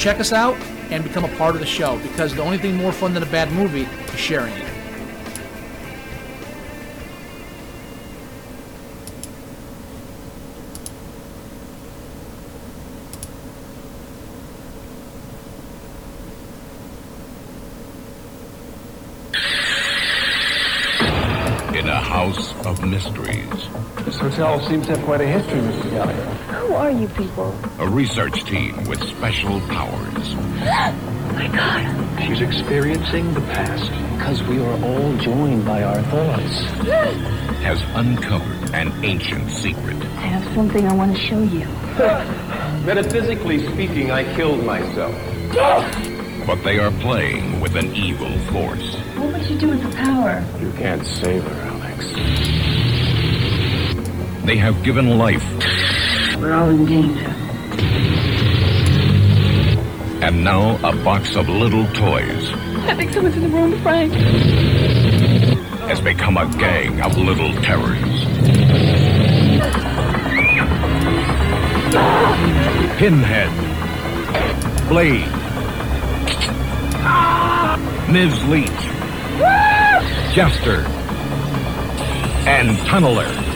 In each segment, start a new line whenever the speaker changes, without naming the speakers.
Check us out and become a part of the show because the only thing more fun than a bad movie is sharing it.
In a house of mysteries,
This hotel seems to have quite a history, Mr. Gallagher.
Who are you people?
a research team with special powers
My God.
She's experiencing the past.
Because we are all joined by our thoughts.
has uncovered an ancient secret.
I have something I want to show you.
Metaphysically speaking, I killed myself.
But they are playing with an evil force.
What would you do with the power?
You can't save her, Alex.
They have given life
We're all in danger.
and now a box of little toys
I think someone's in the room, Frank.
has become a gang of little terrors. Pinhead, Blade, Ms. Leech, Jester, and Tunneler.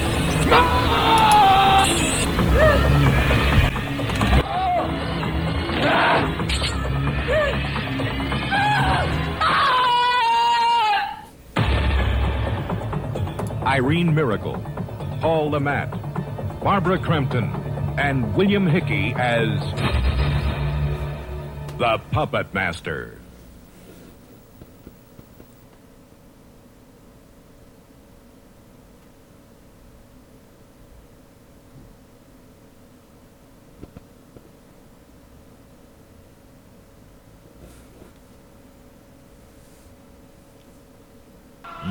Irene Miracle, Paul Le Mat, Barbara Crampton, and William Hickey as the Puppet Master.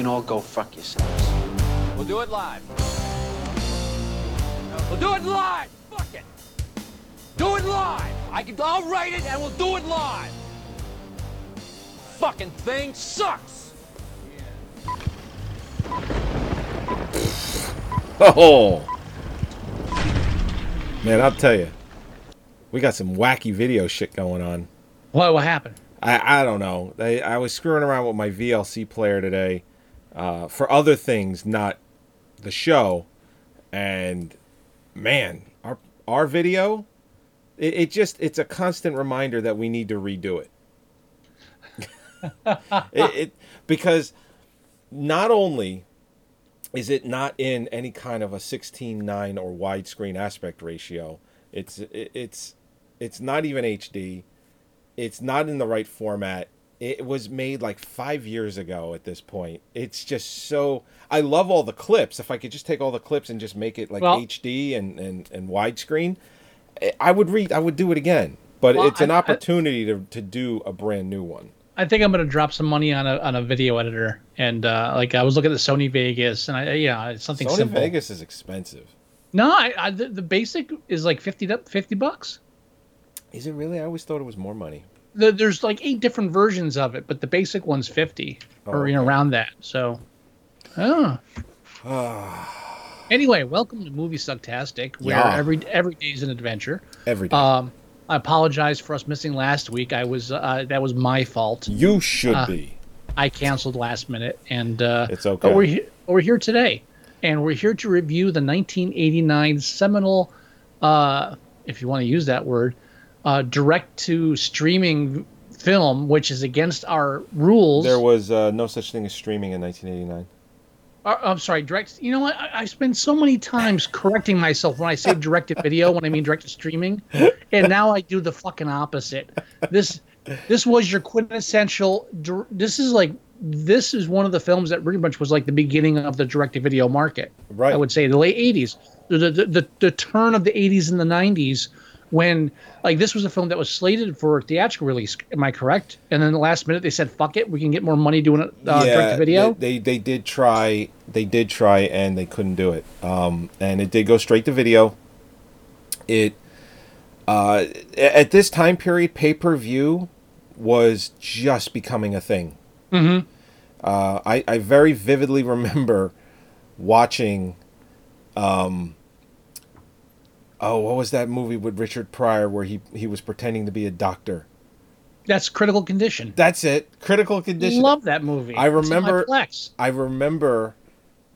Can all go fuck yourselves.
We'll do it live. We'll do it live. Fuck it. Do it live. I can. I'll write it and we'll do it live. Fucking thing sucks.
Oh, man, I'll tell you, we got some wacky video shit going on.
What, what happened?
I, I don't know. I, I was screwing around with my VLC player today uh, for other things, not the show. And man, our our video, it, it just it's a constant reminder that we need to redo it. it, it because not only is it not in any kind of a 16:9 or widescreen aspect ratio, it's it, it's it's not even HD it's not in the right format. It was made like five years ago at this point. It's just so. I love all the clips. If I could just take all the clips and just make it like
Well-
HD and, and, and widescreen, I- I would read. I would do it again. But
Well,
it's an
I- I-
opportunity to, to do a brand new one.
I think I'm gonna drop some money on a on a video editor, and uh, like I was looking at the Sony Vegas, and I yeah, it's something
Sony
simple.
Vegas is expensive.
No, I, I the, the basic is like 50, du- 50 bucks.
Is it really? I always thought it was more money.
The, there's like eight different versions of it, but the basic one's 50 or
okay.
around that. So, oh. anyway, welcome to Movie Sucktastic, where
Yeah.
every every day is an adventure.
Every day.
Um, I apologize for us missing last week. I was uh, that was my fault.
you should
uh,
be.
I canceled last minute, and uh,
It's okay.
But we're he- we're here today, and we're here to review the 1989 seminal, uh, if you want to use that word, uh, direct to streaming film, which is against our rules.
There was uh, no such thing as streaming in 1989.
Uh, I'm sorry, direct. You know what? I, I spend so many times correcting myself when I say directed video when I mean direct to streaming, and now I do the fucking opposite. This this was your quintessential. This is like this is one of the films that pretty much was like the beginning of the direct to video market.
Right.
I would say the late '80s, the the, the the turn of the '80s and the '90s. When like this was a film that was slated for theatrical release, am I correct? And then the last minute they said, "Fuck it, we can get more money doing it uh, direct to video."
They, they they did try. They did try, and they couldn't do it. Um, and it did go straight to video. It uh, at this time period, pay per view was just becoming a thing.
Mm-hmm.
Uh, I I very vividly remember watching. Um, oh, what was that movie with Richard Pryor where he he was pretending to be a doctor?
That's critical condition.
That's it. Critical condition.
I love that movie.
I
It's on my
remember-. I remember,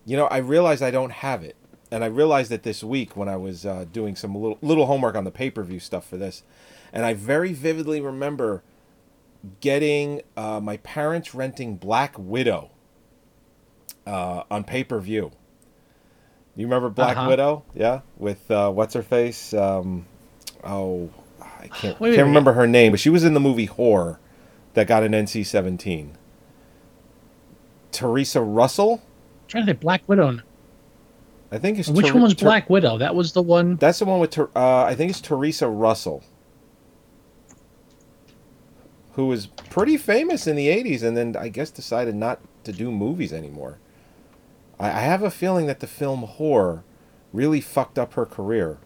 you know, I realized I don't have it, and I realized it this week when I was uh, doing some little little homework on the pay per view stuff for this, and I very vividly remember getting uh, my parents renting Black Widow uh, on pay per view. You remember Black
Uh-huh.
Widow? Yeah, with uh, what's her face? Um, oh, I can't
Wait,
can't remember her name, but she was in the movie Whore that got an NC seventeen. Theresa Russell,
trying to think Black Widow.
I think it's
Which
Ter-
one was
Ter-
Black Widow? That was the one.
That's the one with Ter- uh, I think it's Theresa Russell, who was pretty famous in the '80s, and then I guess decided not to do movies anymore. I, I have a feeling that the film Whore really fucked up her career.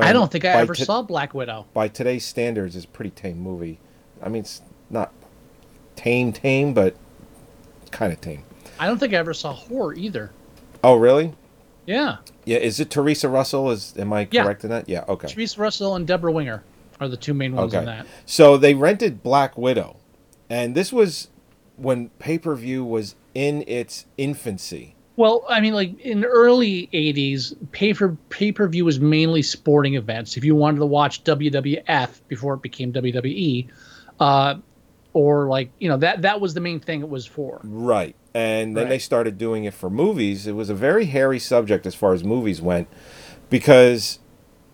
I don't think I ever
to-
saw Black Widow.
By today's standards, it's a pretty tame movie. I mean, it's not tame, tame, but kind of tame.
I don't think I ever saw whore either.
Oh, really?
Yeah,
Yeah. Is it Theresa Russell? Is am I
Yeah.
correct in that? Yeah. Okay.
Theresa Russell and Debra Winger are the two main ones in that.
So they rented Black Widow, and this was when pay per view was in its infancy.
Well, I mean, like in the early '80s, pay per pay per view was mainly sporting events. If you wanted to watch WWF before it became WWE, uh, or like you know that that was the main thing it was for.
Right. And then
Right.
they started doing it for movies. It was a very hairy subject as far as movies went, because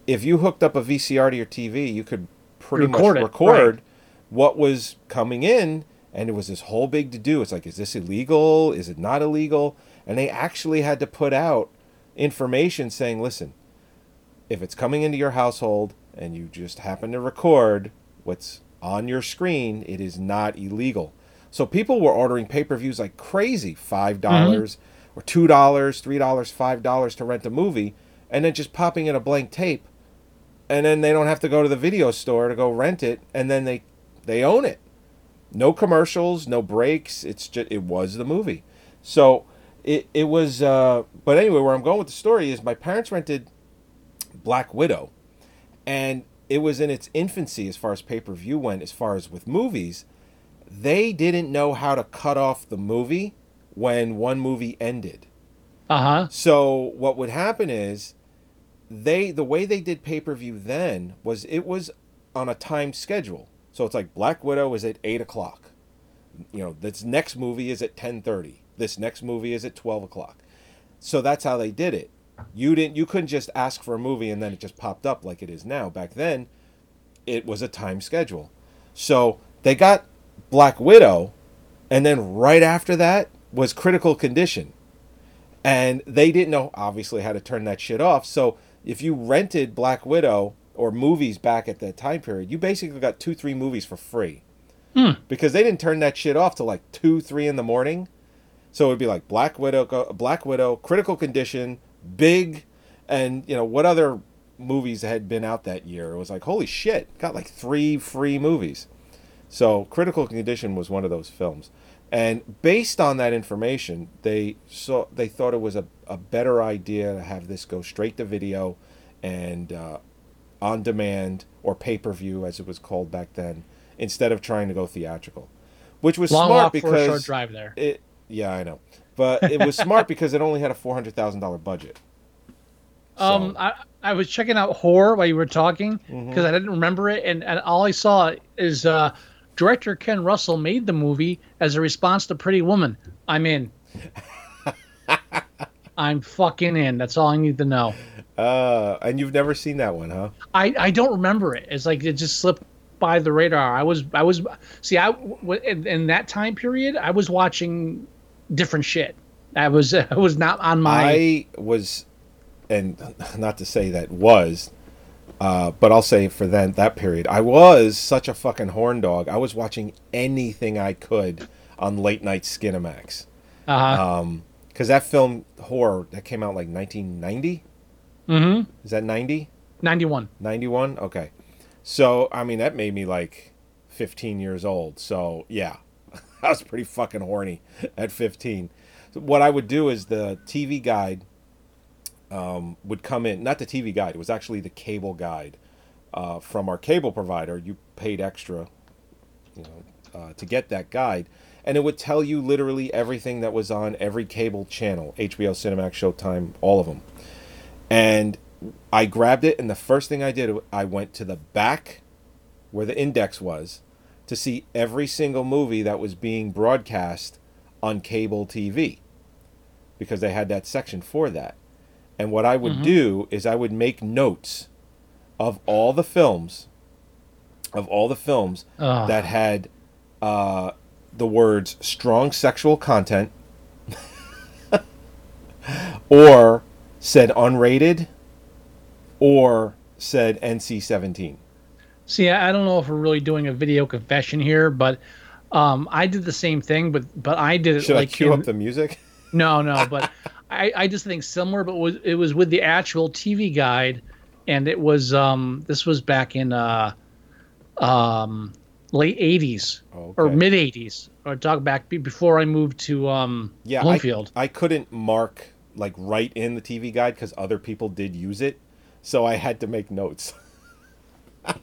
if you hooked up a VCR to your TV, you could pretty
Record
much record what was coming in, and it was this whole big to do. It's like, is this illegal? Is it not illegal? And they actually had to put out information saying, listen, if it's coming into your household and you just happen to record what's on your screen, it is not illegal. So people were ordering pay-per-views like crazy, five mm-hmm. dollars or two dollars, three dollars, five dollars to rent a movie, and then just popping in a blank tape, and then they don't have to go to the video store to go rent it, and then they they own it. No commercials, no breaks. It's just it was the movie. So it it was. Uh, but anyway, where I'm going with the story is my parents rented Black Widow, and it was in its infancy as far as pay per view went. As far as with movies, they didn't know how to cut off the movie when one movie ended.
Uh huh.
So what would happen is they the way they did pay-per-view then was it was on a time schedule. So it's like Black Widow is at eight o'clock. You know, this next movie is at ten thirty. This next movie is at twelve o'clock. So that's how they did it. You didn't you couldn't just ask for a movie and then it just popped up like it is now. Back then, it was a time schedule. So they got Black Widow, and then right after that was Critical Condition and they didn't know obviously how to turn that shit off. So if you rented Black Widow or movies back at that time period, you basically got two, three movies for free because they didn't turn that shit off till like two, three in the morning. So it would be like Black Widow, Black Widow, Critical Condition, big, And you know what other movies had been out that year? It was like holy shit, got like three free movies. So Critical Condition was one of those films. And based on that information, they saw they thought it was a, a better idea to have this go straight to video and uh, on demand or pay per view as it was called back then, instead of trying to go theatrical, which was
Long
smart because
a short drive there.
it yeah I know, but it was smart because it only had a four hundred thousand dollar budget.
Um, I, I was checking out Whore while you were talking because
Mm-hmm.
I didn't remember it, and, and all I saw is uh, director Ken Russell made the movie as a response to Pretty Woman. I'm in. I'm fucking in. That's all I need to know.
Uh, and you've never seen that one, huh?
I, I don't remember it. It's like it just slipped by the radar. I was I was see I w- in, in that time period I was watching different shit. I was I was not on my
I was, and not to say that was, uh, but I'll say for then that period, I was such a fucking horn dog. I was watching anything I could on late night Skinamax.
Uh huh.
Um, because that film Whore that came out like 1990.
Mhm,
Is that 90?
91.
91? Okay. So, I mean, that made me like 15 years old. So, yeah, I was pretty fucking horny at 15. So what I would do is the TV guide um, would come in, not the TV guide, it was actually the cable guide uh, from our cable provider. You paid extra, you know, uh, to get that guide. And it would tell you literally everything that was on every cable channel HBO, Cinemax, Showtime, all of them. And I grabbed it, and the first thing I did, I went to the back where the index was to see every single movie that was being broadcast on cable TV because they had that section for that. And what I would do is I would make notes of all the films, of all the films
Ugh.
that had uh, the words strong sexual content or said unrated or said NC 17.
See, I I don't know if we're really doing a video confession here, but um, I did the same thing, but but I did it
Should
like
I cue
in-
up the music?
No, no, but I, I just think similar, but was it was with the actual TV guide, and it was um this was back in uh um late '80s or mid '80s, or talk back before I moved to um
Yeah, I,
Bloomfield.
I couldn't mark like right in the TV guide because other people did use it, so I had to make notes.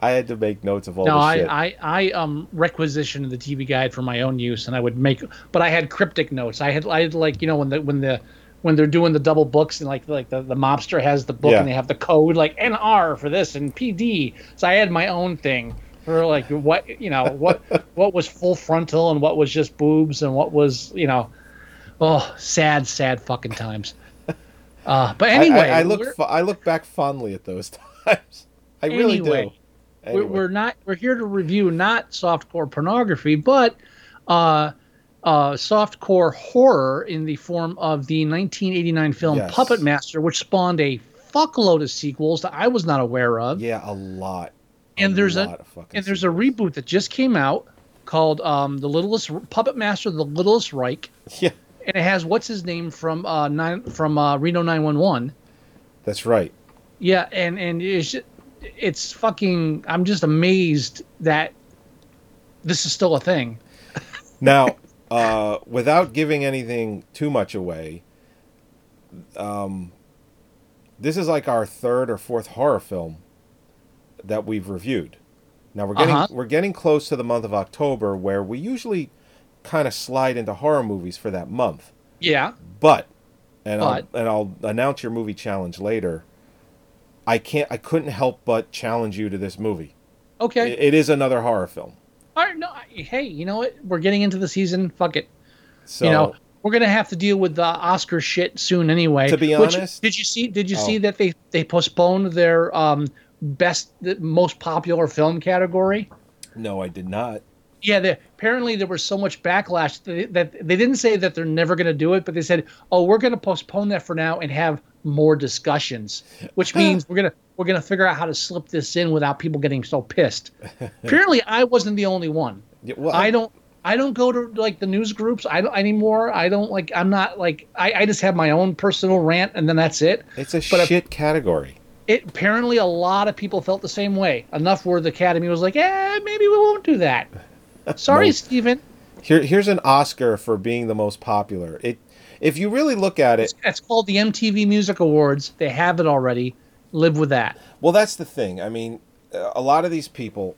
I had to make notes of all
no,
the
I. I I um requisitioned the TV guide for my own use, and I would make, but I had cryptic notes. I had I had like you know when the when the when they're doing the double books and like like the, the mobster has the book
Yeah.
and they have the code like NR for this and PD. So I had my own thing for like what you know what what was full frontal and what was just boobs and what was you know oh sad sad fucking times. Uh, but anyway,
I, I look fo- I look back fondly at those times. I really
Anyway,
do.
we're,
Anyway.
we're not we're here to review not softcore pornography but uh uh softcore horror in the form of the 1989 film
Yes.
puppet master which spawned a fuckload of sequels that i was not aware of
yeah, a lot.
and there's a
lot of fucking
and there's a reboot that just came out called um the littlest puppet master the littlest reich
Yeah,
and it has what's his name from uh nine from uh reno 911
that's right.
yeah, and and it's it's fucking. I'm just amazed that this is still a thing.
Now, uh, without giving anything too much away, um, this is like our third or fourth horror film that we've reviewed. Now we're getting
Uh-huh.
we're getting close to the month of October, where we usually kind of slide into horror movies for that month.
Yeah.
But, and
But-
I'll, and I'll announce your movie challenge later. I can't. I couldn't help but challenge you to this movie.
Okay.
It- it is another horror film.
All right. No. Hey, you know what? We're getting into the season. Fuck it.
So
you know, we're gonna have to deal with the Oscar shit soon anyway.
To be honest, which-
did you see? Did you
Oh.
see that they they postponed their um best the most popular film category?
no, I did not.
Yeah, they, apparently there was so much backlash that they, that they didn't say that they're never going to do it, but they said, "Oh, we're going to postpone that for now and have more discussions," which means we're gonna we're gonna figure out how to slip this in without people getting so pissed. apparently, I wasn't the only one.
Yeah, well,
I don't I don't go to like the news groups. I don't anymore. I don't like. I'm not like. I, I just have my own personal rant, and then that's it.
It's a
But
shit category.
It apparently a lot of people felt the same way. Enough where the Academy was like, "Eh, maybe we won't do that." Sorry,
No.
Steven.
Here, here's an Oscar for being the most popular. It, if you really look at it,
It's called the MTV Music Awards. They have it already. Live with that.
well, that's the thing. I mean, a lot of these people,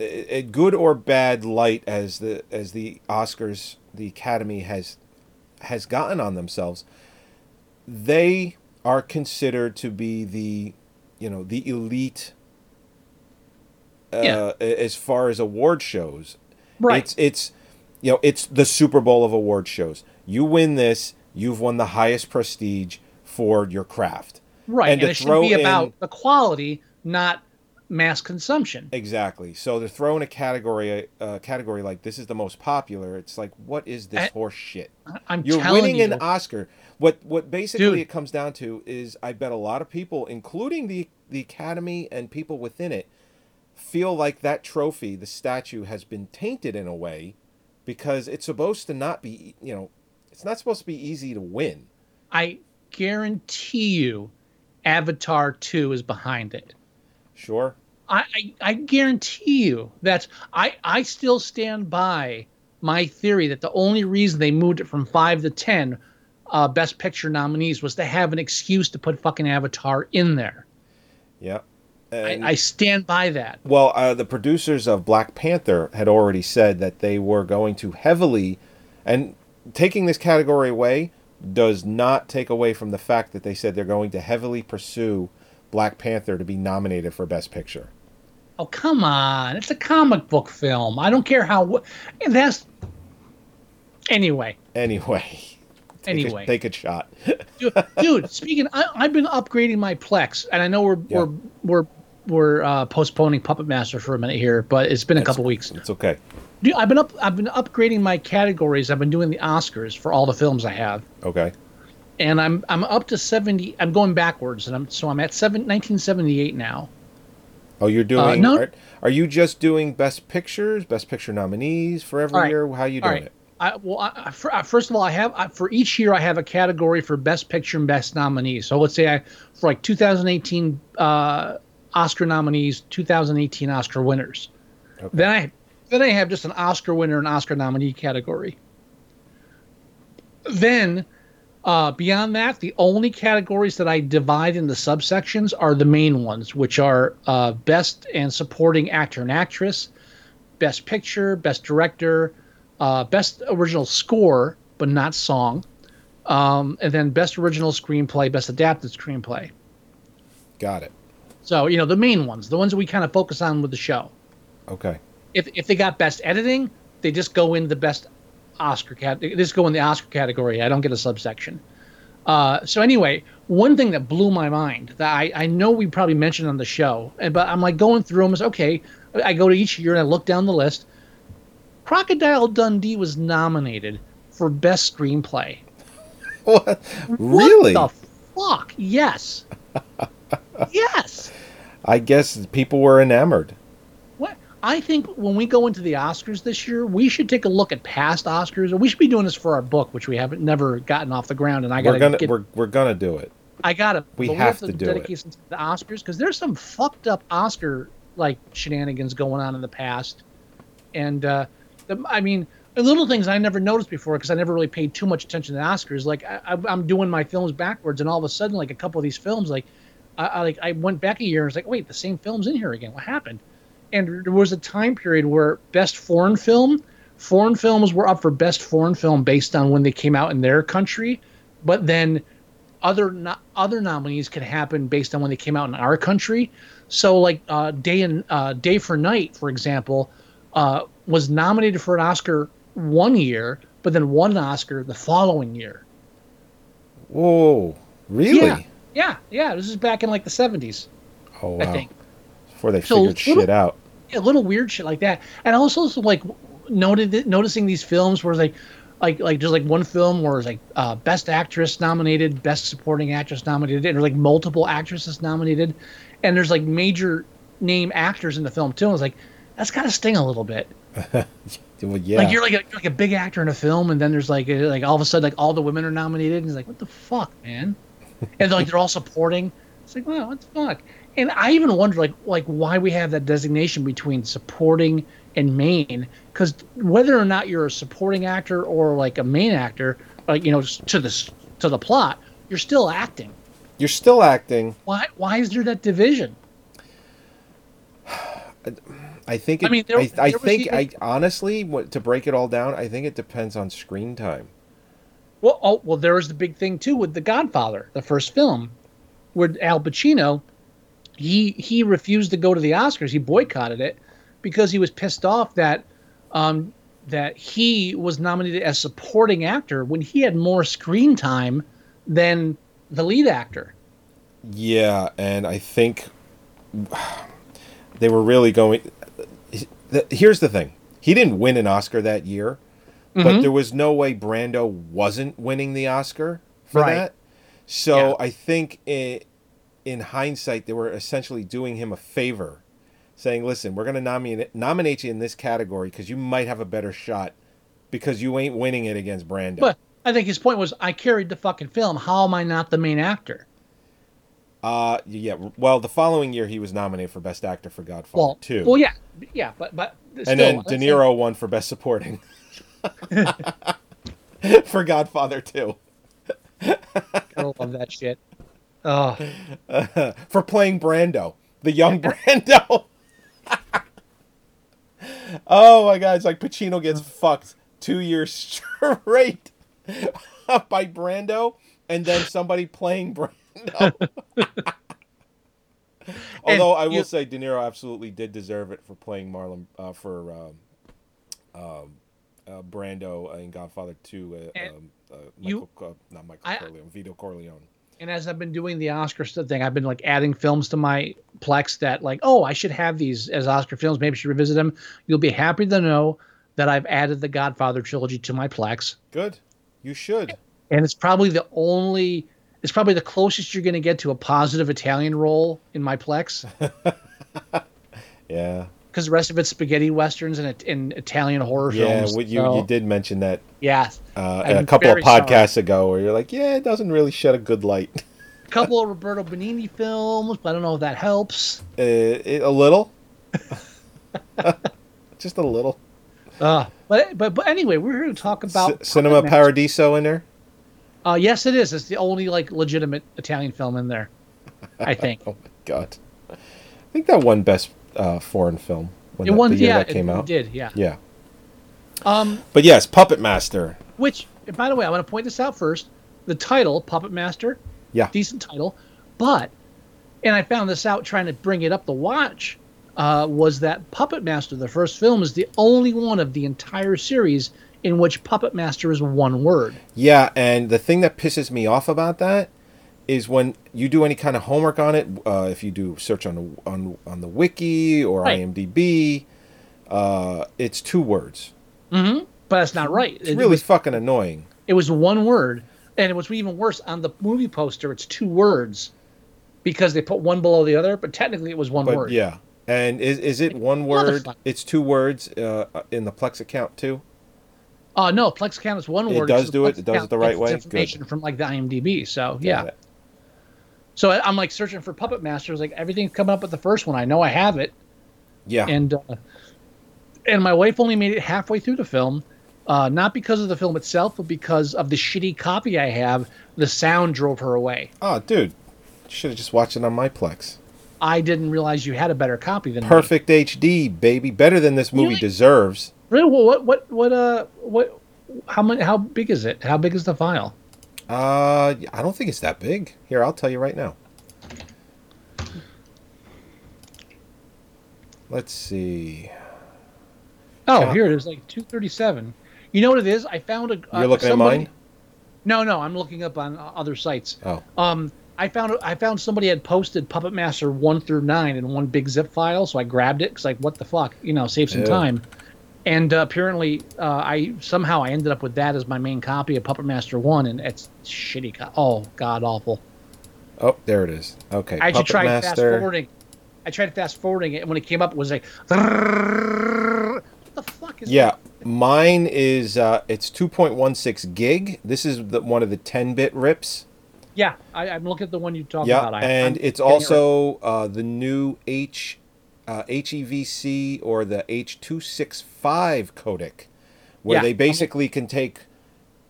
a a good or bad light as the as the Oscars, the Academy has has gotten on themselves. They are considered to be the, you know, the elite. Uh,
Yeah.
As far as award shows,
Right.
It's it's you know it's the Super Bowl of award shows. You win this, you've won the highest prestige for your craft.
right.
and
And, it should be
in-
about the quality, not mass consumption.
Exactly. So to throw in a category a category like this is the most popular, it's like what is this
I-
horse shit?
I'm
You're winning
you.
an Oscar. What what basically
Dude.
it comes down to is I bet a lot of people, including the the Academy and people within it, feel like that trophy, the statue, has been tainted in a way because it's supposed to not be you know, it's not supposed to be easy to win.
I guarantee you, Avatar Two is behind it.
Sure.
I, I, I guarantee you that I, I still stand by my theory that the only reason they moved it from five to ten uh, Best Picture nominees was to have an excuse to put fucking Avatar in there.
Yeah.
I, I stand by that.
Well, uh, the producers of Black Panther had already said that they were going to heavily, and taking this category away does not take away from the fact that they said they're going to heavily pursue Black Panther to be nominated for Best Picture.
Oh come on! It's a comic book film. I don't care how. That's anyway.
Anyway, take a-
Anyway.
take a shot.
dude, dude speaking I, i've been upgrading my plex and i know we're
Yeah.
we're we're we're uh, postponing puppet master for a minute here but it's been a couple weeks
It's okay.
dude i've been up i've been upgrading my categories i've been doing the oscars for all the films i have
Okay.
and i'm i'm up to 70 i'm going backwards and i'm so i'm at seven, 1978 now
Oh, you're doing.
no.
are, are you just doing Best Pictures, Best Picture nominees for every
right.
year? How are you doing
right
it?
I, well, I, I- for, uh, first of all, I have I, for each year I have a category for best picture and best nominees. So let's say I for like 2018 uh, Oscar nominees, 2018 Oscar winners. Then I then I have just an Oscar winner and Oscar nominee category. Then uh, beyond that, the only categories that I divide into subsections are the main ones, which are uh, best and supporting actor and actress, best picture, best director, uh, best original score, but not song, um, and then best original screenplay, best adapted screenplay.
Got it.
So you know the main ones, the ones that we kind of focus on with the show.
Okay.
If if they got best editing, they just go in the best Oscar cat. They just go in the Oscar category. I don't get a subsection. Uh, so anyway, one thing that blew my mind that I, I know we probably mentioned on the show, and but I'm like going through them. Is okay. I go to each year and I look down the list. Crocodile Dundee was nominated for best screenplay.
What? Really?
What the fuck? Yes. yes.
I guess people were enamored.
What I think when we go into the Oscars this year, we should take a look at past Oscars, or we should be doing this for our book, which we haven't never gotten off the ground. And I gotta get,
we're, we're gonna do it.
I gotta.
we
but
have to do it.
dedicate some to the Oscars because there's some fucked up Oscar like shenanigans going on in the past, and uh, the, I mean. Little things I never noticed before because I never really paid too much attention to the Oscars. Like I, I- I'm doing my films backwards, and all of a sudden, like a couple of these films, like I, I like I went back a year and was like, wait, the same film's in here again. What happened? And there was a time period where best foreign film, foreign films were up for best foreign film based on when they came out in their country, but then other no, other nominees can happen based on when they came out in our country. So like uh, Day and uh, Day for Night, for example, uh, was nominated for an Oscar one year, but then won an Oscar the following year.
Whoa, really?
Yeah, yeah, yeah. This is back in like the seventies.
Oh wow.
I think.
Before they
So,
figured
little-
shit out.
a little weird shit like that. And also so, like noted noticing these films where it's like like like just like one film where it's like uh, best actress nominated, best supporting actress nominated, and there's like multiple actresses nominated, and there's like major name actors in the film too. And it's like that's gotta sting a little bit.
Well, yeah.
Like you're like a, like a big actor in a film, and then there's like a, like all of a sudden like all the women are nominated, and he's like, what the fuck, man? and like they're all supporting. It's like, wow, what the fuck? And I even wonder like like why we have that designation between supporting and main, because whether or not you're a supporting actor or like a main actor, like you know to the s- to the plot, you're still acting.
You're still acting.
Why why is there that division?
I think.
I
It,
mean, there-
I, I
there was
think.
even-
I honestly, to break it all down, I think it depends on screen time.
Well, oh, well, there was the big thing too with The Godfather, the first film, where Al Pacino, he he refused to go to the Oscars. He boycotted it because he was pissed off that um, that he was nominated as supporting actor when he had more screen time than the lead actor.
Yeah, and I think they were really going. Here's the thing: he didn't win an Oscar that year, but
Mhm.
there was no way Brando wasn't winning the Oscar for
Right.
that. So
Yeah.
I think i in hindsight, they were essentially doing him a favor, saying, "Listen, we're going to nominate nominate you in this category because you might have a better shot because you ain't winning it against Brando."
But I think his point was, I carried the fucking film. How am I not the main actor?
uh, yeah. Well, the following year, he was nominated for Best Actor for Godfather
Well,
Two.
well, yeah, yeah, but but still,
and then De Niro won for Best Supporting for Godfather 2
Gotta love that shit. Oh,
for playing Brando, the young Brando. oh my God! It's like Pacino gets fucked two years straight by Brando, and then somebody playing Brando. Although I will
you-
say, De Niro absolutely did deserve it for playing Marlon uh, for um, um, uh, Brando in Godfather Two. Uh, um, uh,
you-
Michael, uh, not Michael
I-
Corleone, Vito Corleone.
and as I've been doing the Oscar stuff thing, I've been like adding films to my Plex that like, oh, I should have these as Oscar films. Maybe I should revisit them. You'll be happy to know that I've added the Godfather trilogy to my Plex,
Good, you should.
and it's probably the only. It's probably the closest you're going to get to a positive Italian role in my Plex,
Yeah,
because the rest of it's spaghetti westerns and, and Italian horror
yeah.
films.
What you
so,
you did mention that
yeah,
uh, a couple of
very sorry.
podcasts ago, where you're like, yeah, it doesn't really shed a good light.
a couple of Roberto Benigni films, but I don't know if that helps.
Uh, it, a little, just a little.
Uh, but but but anyway, we're here to talk about
C- Cinema Paradiso in there.
Uh, yes, it is. It's the only like legitimate Italian film in there. I think
Oh my god! I think that won best uh, foreign film when
it
that,
won.
the year
Yeah,
that came
it,
out.
did. Yeah.
Yeah,
Um,
but yes, Puppet Master.
which by the way, I want to point this out first. The title, Puppet Master,
Yeah,
decent title, but and I found this out trying to bring it up to watch. Uh, was that Puppet Master, the first film, is the only one of the entire series in which Puppet Master is one word.
yeah. And the thing that pisses me off about that is when you do any kind of homework on it. Uh, if you do search on the on on the wiki or
Right.
IMDb, uh, it's two words.
Mm-hmm. But that's not right.
It's
It
really
was-
fucking annoying.
It was one word, and it was even worse on the movie poster. It's two words because they put one below the other, but technically it was one
But
word.
yeah. And is is it one word? It's two words uh, in the Plex account too.
Uh no, Plex account is one word.
It
does
do it? It does it the right way?
Information from like the IMDb. So yeah. So I'm like searching for Puppet Masters. Like everything's coming up with the first one. I know I have it,
Yeah.
and uh, and my wife only made it halfway through the film. Uh, not because of the film itself, but because of the shitty copy I have. The sound drove her away.
oh, dude, should have just watched it on my Plex.
I didn't realize you had a better copy than me.
Perfect HD, baby. Better than this movie
Really?
deserves.
Really? Well, what what what uh what how much how big is it? How big is the file?
Uh, I don't think it's that big. Here, I'll tell you right now. Let's see.
Oh, here it is, like two thirty seven. You know what it is? I found a.
You're
uh,
looking
somebody-
at mine.
No, no, I'm looking up on uh, other sites.
Oh,
Um, I found I found somebody had posted Puppet Master one through nine in one big zip file, so I grabbed it because like what the fuck, you know, save some
Ew.
time. And uh, apparently, uh, I somehow I ended up with that as my main copy of Puppet Master one, and it's shitty. Co- oh god, awful.
oh, there it is. Okay,
I actually
Puppet
tried fast forwarding. I tried fast forwarding it, and when it came up, it was like, and dock? Is
Yeah,
it?
mine is uh, it's 2.16 gig. This is the, one of the 10-bit rips.
Yeah, I, I'm looking at the one you talked
Yeah,
about. I,
and
I'm
it's
getting it right.
also uh, the new H uh, HEVC or the H265 codec, where
Yeah,
they basically can take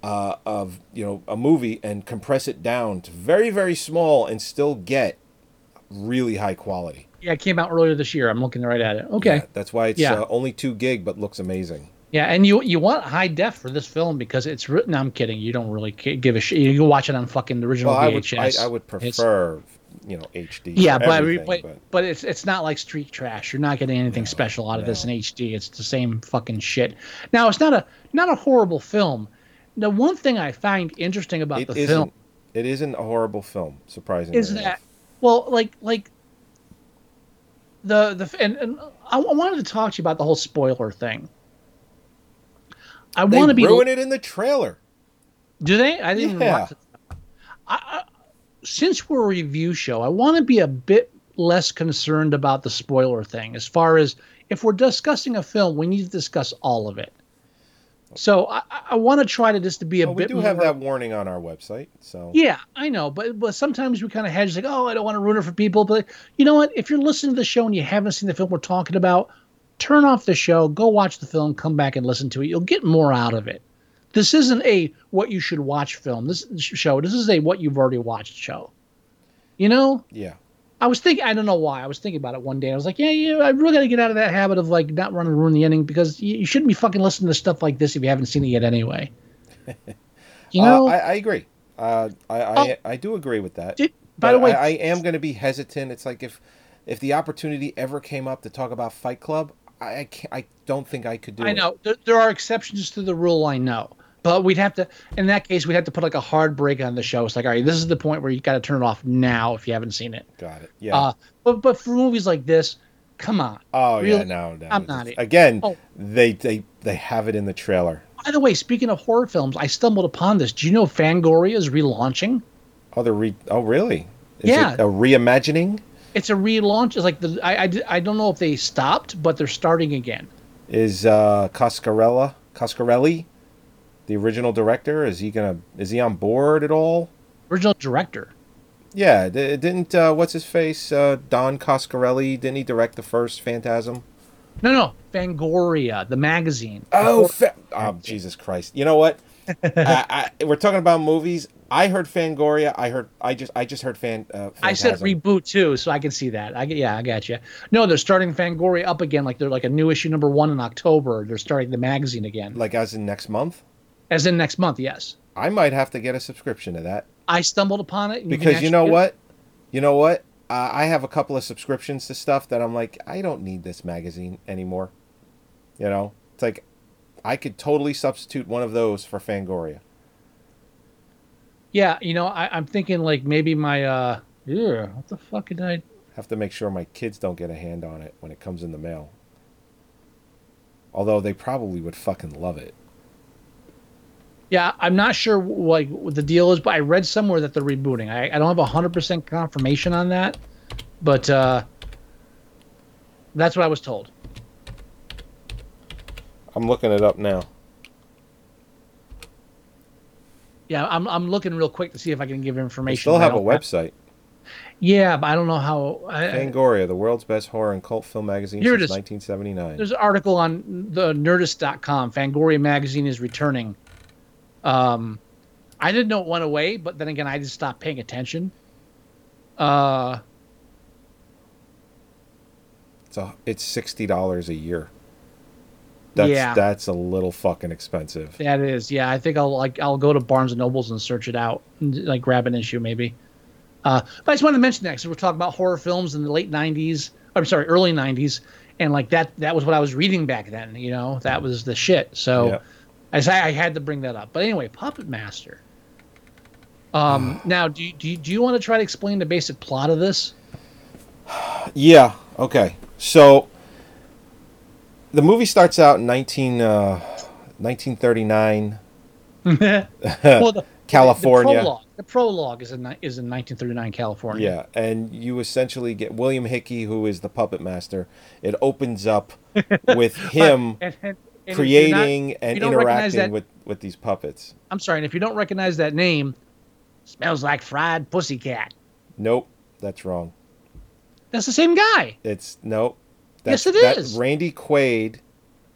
uh, of you know a movie and compress it down to very very small and still get really high quality.
Yeah, it came out earlier this year. I'm looking right at it. Okay.
Yeah, that's why it's
Yeah.
uh, only two gig but looks amazing.
Yeah, and you you want high def for this film because it's written. I'm kidding. You don't really give a shit. You can watch it on fucking the original
Well, I would I, I would
It's-
prefer you know HD.
yeah, but,
everything,
but but it's it's not like street trash. You're not getting anything special out of this in HD. It's the same fucking shit. Now it's not a not a horrible film. The one thing I find interesting about
it
the film
It isn't a horrible film, surprisingly.
is
enough.
that well, like like the the and, and I, wanted to talk to you about the whole spoiler thing. I want to be
ruin it in the trailer?
Do they? I didn't even
Yeah.
watch it. I, I, since we're a review show, I want to be a bit less concerned about the spoiler thing. As far as if we're discussing a film, we need to discuss all of it. So I, I- want to try to just to be a
Well, we do
more.
have that warning on our website, so
Yeah, I know, but but sometimes we kind of hedge like, oh, I don't want to ruin it for people. But you know what? If you're listening to the show and you haven't seen the film we're talking about, turn off the show, go watch the film, come back and listen to it. You'll get more out of it. This isn't a what you should watch film. This show. This is a what you've already watched show. You know,
yeah.
I was thinking. I don't know why. I was thinking about it one day. I was like, yeah, yeah. I really got to get out of that habit of like not running to ruin the ending because you, you shouldn't be fucking listening to stuff like this if you haven't seen it yet anyway. You know,
uh, I, I agree. Uh, I, I
Oh.
I do agree with that.
Did- by the way-
I, I am going to be hesitant. It's like if if the opportunity ever came up to talk about Fight Club, I I, can't, I don't think I could do
I
it.
I know there, there are exceptions to the rule. I know, but we'd have to. In that case, we'd have to put like a hard break on the show. It's like, all right, this is the point where you got to turn it off now if you haven't seen it.
Got it. Yeah.
Uh, but but for movies like this, come on.
oh yeah. No. No.
I'm not.
Again,
Oh.
they they they have it in the trailer.
By the way, speaking of horror films, I stumbled upon this. Do you know Fangoria is relaunching?
Oh, they're re. Oh, really? Is
Yeah.
It a reimagining.
It's a relaunch. It's like the I, I, I don't know if they stopped, but they're starting again.
Is uh, Coscarella Coscarelli, the original director? Is he gonna? Is he on board at all?
Original director.
Yeah, d- didn't uh, what's his face uh, Don Coscarelli? Didn't he direct the first Phantasm?
No, no, Fangoria, the magazine.
Oh, fa- oh Jesus Christ! You know what? I, I, we're talking about movies. I heard Fangoria. I heard. I just. I just heard Fan. Uh,
I said reboot too, so I can see that. I yeah, I got you. No, they're starting Fangoria up again. Like they're like a new issue number one in October. They're starting the magazine again,
like as in next month.
As in next month. Yes,
I might have to get a subscription to that
I stumbled upon it
because you know what, you know what. Uh, I have a couple of subscriptions to stuff that I'm like, I don't need this magazine anymore. You know, it's like I could totally substitute one of those for Fangoria.
Yeah, you know, I, I'm thinking like maybe my uh, yeah, what the fuck did I?
Have to make sure my kids don't get a hand on it when it comes in the mail. Although they probably would fucking love it.
Yeah, I'm not sure like what the deal is, but I read somewhere that they're rebooting. I, I don't have hundred percent confirmation on that, but uh, that's what I was told.
I'm looking it up now.
Yeah, I'm I'm looking real quick to see if I can give information. They still
have a website.
Yeah, but I don't know how. I,
Fangoria, the world's best horror and cult film magazine since
is.
1979.
There's an article on the Nerdist.com. Fangoria magazine is returning. Um, I didn't know it went away, but then again, I just stopped paying attention. Uh,
So it's sixty dollars a year. That's
Yeah.
that's a little fucking expensive.
that is, yeah. I think I'll like I'll go to Barnes and Nobles and search it out, and, like grab an issue maybe. Uh, but I just wanted to mention that because we're talking about horror films in the late '90s. I'm sorry, early '90s, and like that that was what I was reading back then. You know, that was the shit. So.
Yeah.
I I had to bring that up. But anyway, Puppet Master. Um, now, do you, do you, do you want to try to explain the basic plot of this?
Yeah. Okay. So the movie starts out in 19, uh, 1939.
well, the,
California.
The prologue, the prologue is in is in 1939 California.
Yeah, and you essentially get William Hickey, who is the puppet master. It opens up with him.
And, and, And you're not-
creating and interacting
that-
with with these puppets.
I'm sorry, and if you don't recognize that name, smells like fried pussycat.
Nope, that's wrong.
That's the same guy.
It's nope. That's, Yes,
it
that-
is.
Randy Quaid,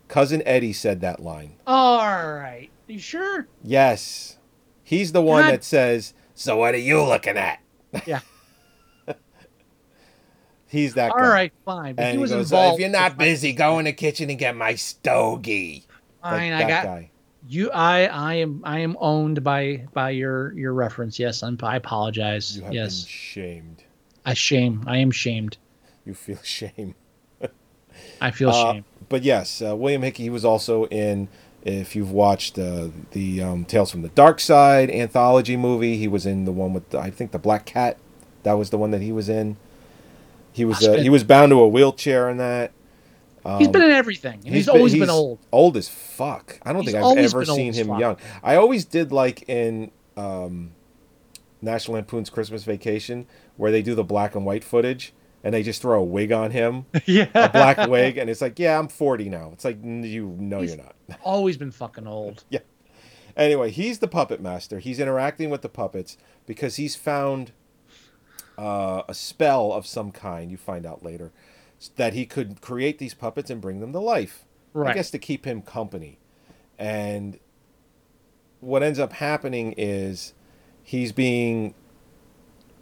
cousin Eddie said that line.
All right. You sure?
Yes, he's the one that says. So what are you looking at?
Yeah.
He's that
All
guy.
right, fine. But
And
he
he
was
goes, "Uh,
involved.
if you're not busy, go in the kitchen and get my stogie. Like
Fine, I got
guy.
you. I I am I am owned by by your your reference. Yes, I'm, I apologize.
You have
Yes,
been shamed.
I shame. I am shamed.
You feel shame.
I feel
Uh,
shame.
but yes, uh, William Hickey. He was also in. If you've watched uh, the um, Tales from the Dark Side anthology movie, he was in the one with the, I think the Black Cat. That was the one that he was in. He was uh, he was bound to a wheelchair in that.
he's been in everything, he's,
um, been-
always been old.
Old as fuck. I don't
He's
think I've ever seen him
fuck.
young. I always did like in um, National Lampoon's Christmas Vacation where they do the black and white footage and they just throw a wig on him,
yeah,
a black wig, and it's like, yeah, I'm 40 now. It's like, you know,
He's-
you're not.
always been fucking old. Yeah.
Anyway, he's the puppet master. He's interacting with the puppets because he's found uh, a spell of some kind. You find out later that he could create these puppets and bring them to life.
Right.
I guess to keep him company. And what ends up happening is he's being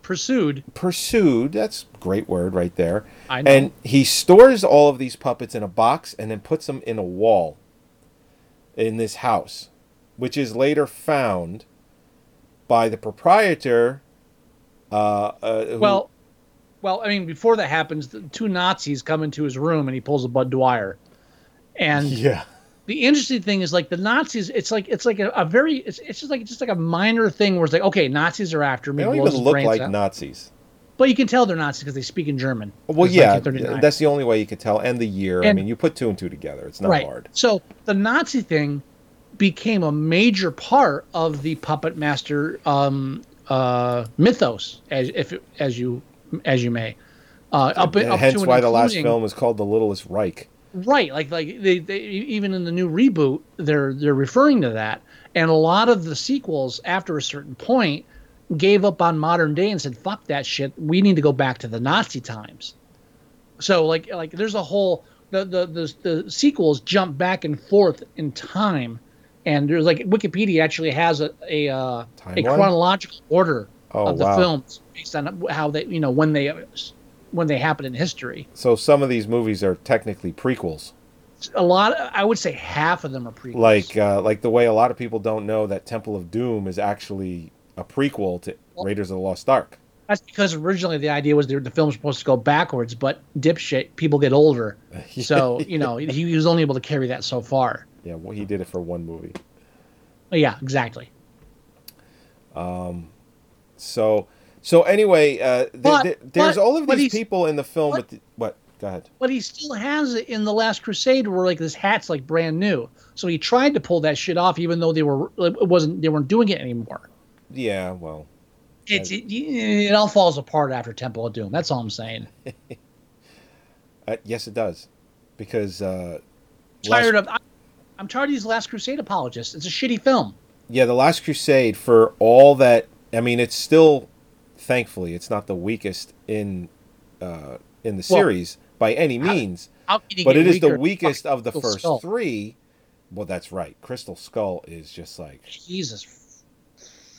Pursued.
pursued. That's a great word right there.
I know.
And he stores all of these puppets in a box and then puts them in a wall in this house, which is later found by the proprietor. Uh, uh, who-
Well, well, I mean, before that happens, the two Nazis come into his room and he pulls a Bud Dwyer. And
yeah,
the interesting thing is like the Nazis. It's like it's like a, a very it's, it's just like just like a minor thing where it's like okay, Nazis are after me.
they don't even look like
out.
Nazis.
But you can tell they're Nazis because they speak in German.
Well,
It's
yeah, that's the only way you could tell. And the year. I mean, you put two and two together. It's not
right.
hard.
So the Nazi thing became a major part of the puppet master um, uh, mythos, as if as you as you may. Uh, up,
And
up
hence
to
why the last film is called The Littlest Reich.
Right, like like they, they even in the new reboot, they're they're referring to that, and a lot of the sequels after a certain point gave up on modern day and said, "Fuck that shit. We need to go back to the Nazi times." So like like there's a whole the the the, the sequels jump back and forth in time, and there's like Wikipedia actually has a a uh, a chronological order
Oh,
of the
wow.
films based on how they you know when they when they happen in history.
So some of these movies are technically prequels.
a lot i would say half of them are prequels
like uh, like the way a lot of people don't know that Temple of Doom is actually a prequel to Raiders of the Lost Ark.
that's because originally the idea was the the film's supposed to go backwards but dipshit people get older so you know he was only able to carry that so far
Yeah, well, he did it for one movie.
yeah exactly Um,
So so anyway, uh,
But-
th- there's
but-
all of these people in the film.
but-
With the, what? Go ahead.
but he still has it in the last crusade where like this hat's like brand new so he tried to pull that shit off even though they were it wasn't they weren't doing it anymore
Yeah, well,
it's it, it all falls apart after temple of doom that's all i'm saying
uh, yes, it does, because uh,
tired
last,
of I, i'm tired of these last crusade apologists it's a shitty film
yeah, the Last Crusade for all that. I mean, it's still, thankfully, it's not the weakest in uh, in the
Well,
series by any means.
How you
but it is the weakest of the first
Skull.
three. Well, that's right. Crystal Skull is just like
Jesus,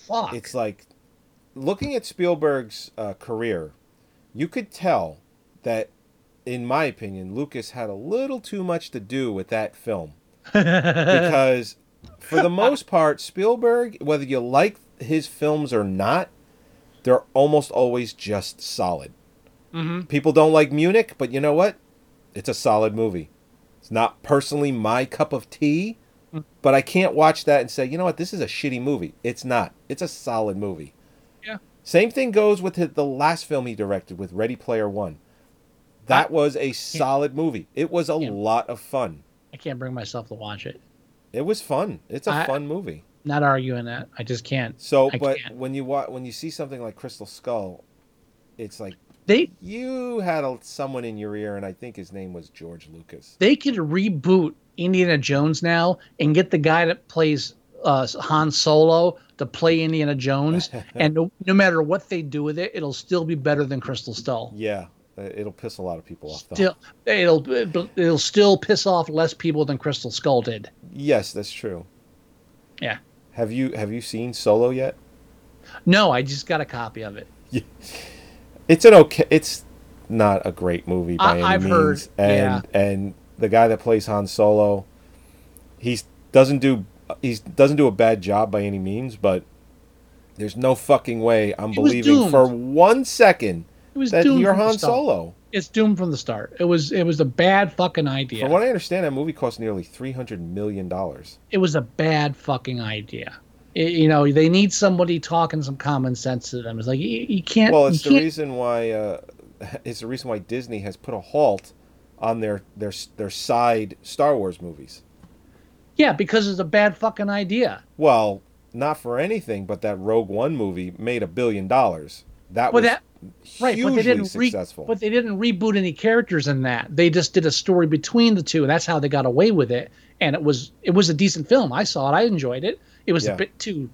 fuck.
it's like looking at Spielberg's uh, career. You could tell that, in my opinion, Lucas had a little too much to do with that film because, for the most part, Spielberg, whether you like his films or not, they're almost always just solid.
Mhm.
People don't like Munich, but you know what? It's a solid movie. It's not personally my cup of tea, but I can't watch that and say, you know what, this is a shitty movie. It's not. It's a solid movie.
Yeah.
Same thing goes with the- the last film he directed with Ready Player One. That was a solid movie. It was a
Yeah.
lot of fun.
I can't bring myself to watch it.
It was fun. It's a
I-
fun movie.
Not arguing that. I just can't.
So,
I
but
can't.
when you watch, when you see something like Crystal Skull, it's like
They
you had a, someone in your ear, and I think his name was George Lucas.
they could reboot Indiana Jones now and get the guy that plays uh, Han Solo to play Indiana Jones, and no, no matter what they do with it, it'll still be better than Crystal Skull.
Yeah, Uh, it'll piss a lot of people off. Though.
Still, it'll it'll still piss off less people than Crystal Skull did.
Yes, that's true.
Yeah.
Have you have you seen Solo yet?
No, I just got a copy of it.
It's an okay. It's not a great movie by
I-
any
I've
means.
heard,
and and the guy that plays Han Solo, he doesn't do he doesn't do a bad job by any means, but there's no fucking way I'm
He
believing for one second
It was
that
doomed
you're
from the
Han
start.
Solo.
It's doomed from the start. It was it was a bad fucking idea.
From what I understand, that movie cost nearly three hundred million dollars.
it was a bad fucking idea. It- you know, they need somebody talking some common sense to them. It's like you, you can't.
Well, it's the
can't-
reason why uh, it's the reason why Disney has put a halt on their their their side Star Wars movies.
Yeah, because it's a bad fucking idea.
Well, not for anything, but that Rogue One movie made a billion dollars. That
Well,
was
that right,
hugely
but they didn't re-
successful.
but they didn't reboot any characters in that. They just did a story between the two, and that's how they got away with it. And it was it was a decent film. I saw it. I enjoyed it. It was
Yeah.
a bit too,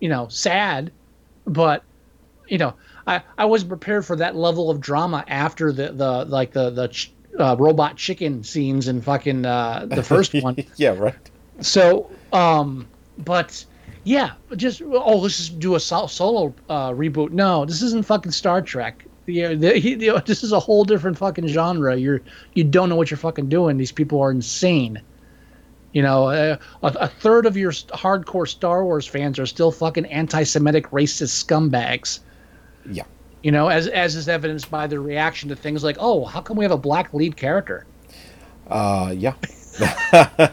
you know, sad, but you know, I I wasn't prepared for that level of drama after the the like the the ch- uh, robot chicken scenes in fucking uh, the first one.
yeah, right.
So, um, but yeah, just oh, let's just do a sol- solo uh, reboot. No, this isn't fucking Star Trek. The, the, he, the, this is a whole different fucking genre. You're you don't know what you're fucking doing. These people are insane. You know, a, a third of your hardcore Star Wars fans are still fucking anti-Semitic, racist scumbags.
Yeah.
You know, as as is evidenced by their reaction to things like, "Oh, how come we have a black lead character?"
Uh, yeah.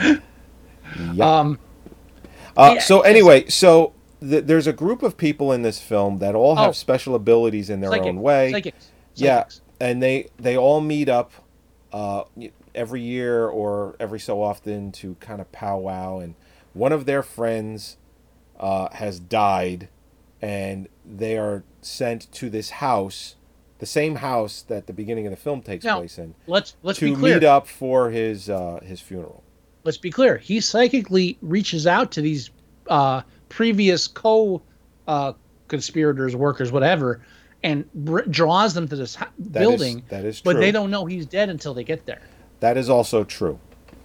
yeah.
Um,
Uh,
yeah,
so anyway, so th- there's a group of people in this film that all have
Oh.
special abilities in their
psychic-
own way.
psychics,
Yeah,
psychics.
and they they all meet up uh, every year or every so often to kind of powwow. And one of their friends uh, has died, and they are sent to this house, the same house that the beginning of the film takes
Now,
place in,
let's let's
to meet up for his uh, his funeral.
Let's be clear. He psychically reaches out to these uh, previous co uh, conspirators, workers, whatever, and br- draws them to this ha-
That is-
building.
that is
But they don't know he's dead until they get there.
That is also true.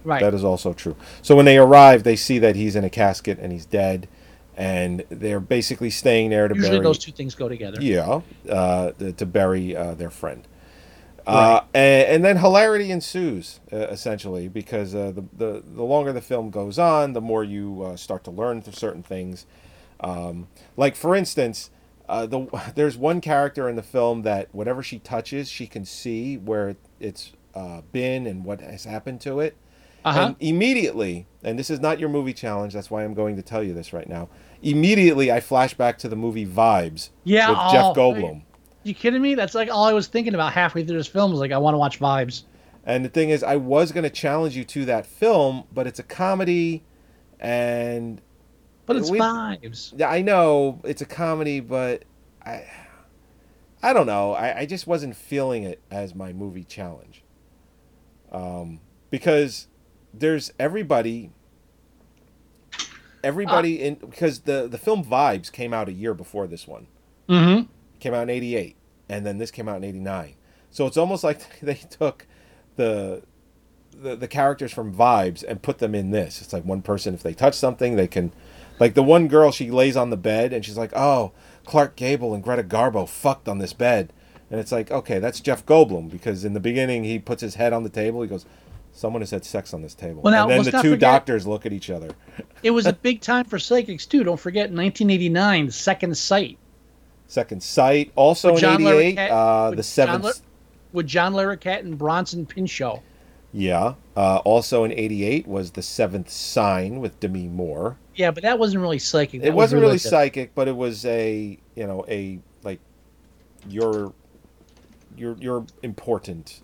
Right.
That is also true. So when they arrive, they see that he's in a casket and he's dead, and they're basically staying there to
Usually
bury.
those two things go together.
Yeah, uh, to bury uh, their friend. Uh, and, and then hilarity ensues, uh, essentially, because uh, the, the the longer the film goes on, the more you uh, start to learn certain things. Um, like, for instance, uh, the there's one character in the film that whatever she touches, she can see where it, it's uh, been and what has happened to it.
Uh-huh.
And immediately, and this is not your movie challenge, that's why I'm going to tell you this right now. Immediately, I flash back to the movie Vibes
Yeah,
with Jeff
oh,
Goldblum.
You kidding me? That's like all I was thinking about halfway through this film was like, I want to watch Vibes.
And the thing is, I was going to challenge you to that film, but it's a comedy, and
But it's
We-
Vibes.
yeah, I know it's a comedy, but I, I don't know. I, I just wasn't feeling it as my movie challenge. Um, because there's everybody, everybody in because the the film Vibes came out a year before this one.
Mm-hmm.
Came out in 88 and then this came out in 89 so it's almost like they took the, the the characters from vibes and put them in this. It's like one person if they touch something they can like the one girl she lays on the bed and she's like oh clark gable and greta garbo fucked on this bed. And it's like okay that's jeff goldblum because in the beginning he puts his head on the table he goes someone has had sex on this table.
Well, now,
and then the two
forget-
doctors look at each other.
It was a big time for psychics too. Don't forget, 1989, Second Sight
second sight also in 88 uh, the
John
seventh
Lar- with John Larroquette and Bronson Pinchot.
Yeah. Uh, also in '88 was the Seventh Sign with Demi Moore.
Yeah, but that wasn't really psychic. That
It
was
wasn't really
religious.
psychic, but it was a you know a like you're you're you're important.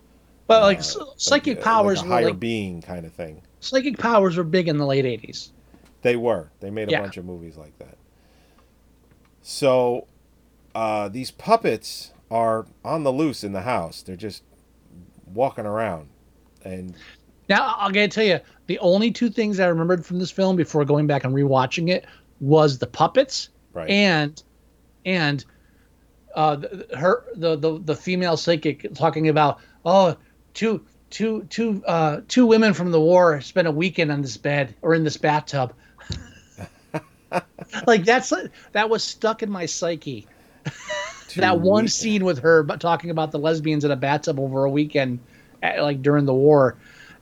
But like
uh, like,
psychic
uh,
powers
like a
were
higher
like
being kind of thing.
psychic powers were big in the late 80s.
They were. They made a
Yeah.
bunch of movies like that. So uh, these puppets are on the loose in the house. They're just walking around, and
Now I gotta tell you, the only two things I remembered from this film before going back and rewatching it was the puppets
Right.
and and uh, the, her the, the the female psychic talking about oh two two two uh, two women from the war spent a weekend on this bed or in this bathtub. like that's that was stuck in my psyche. that one scene with her but talking about the lesbians in a bathtub over a weekend, at, like during the war,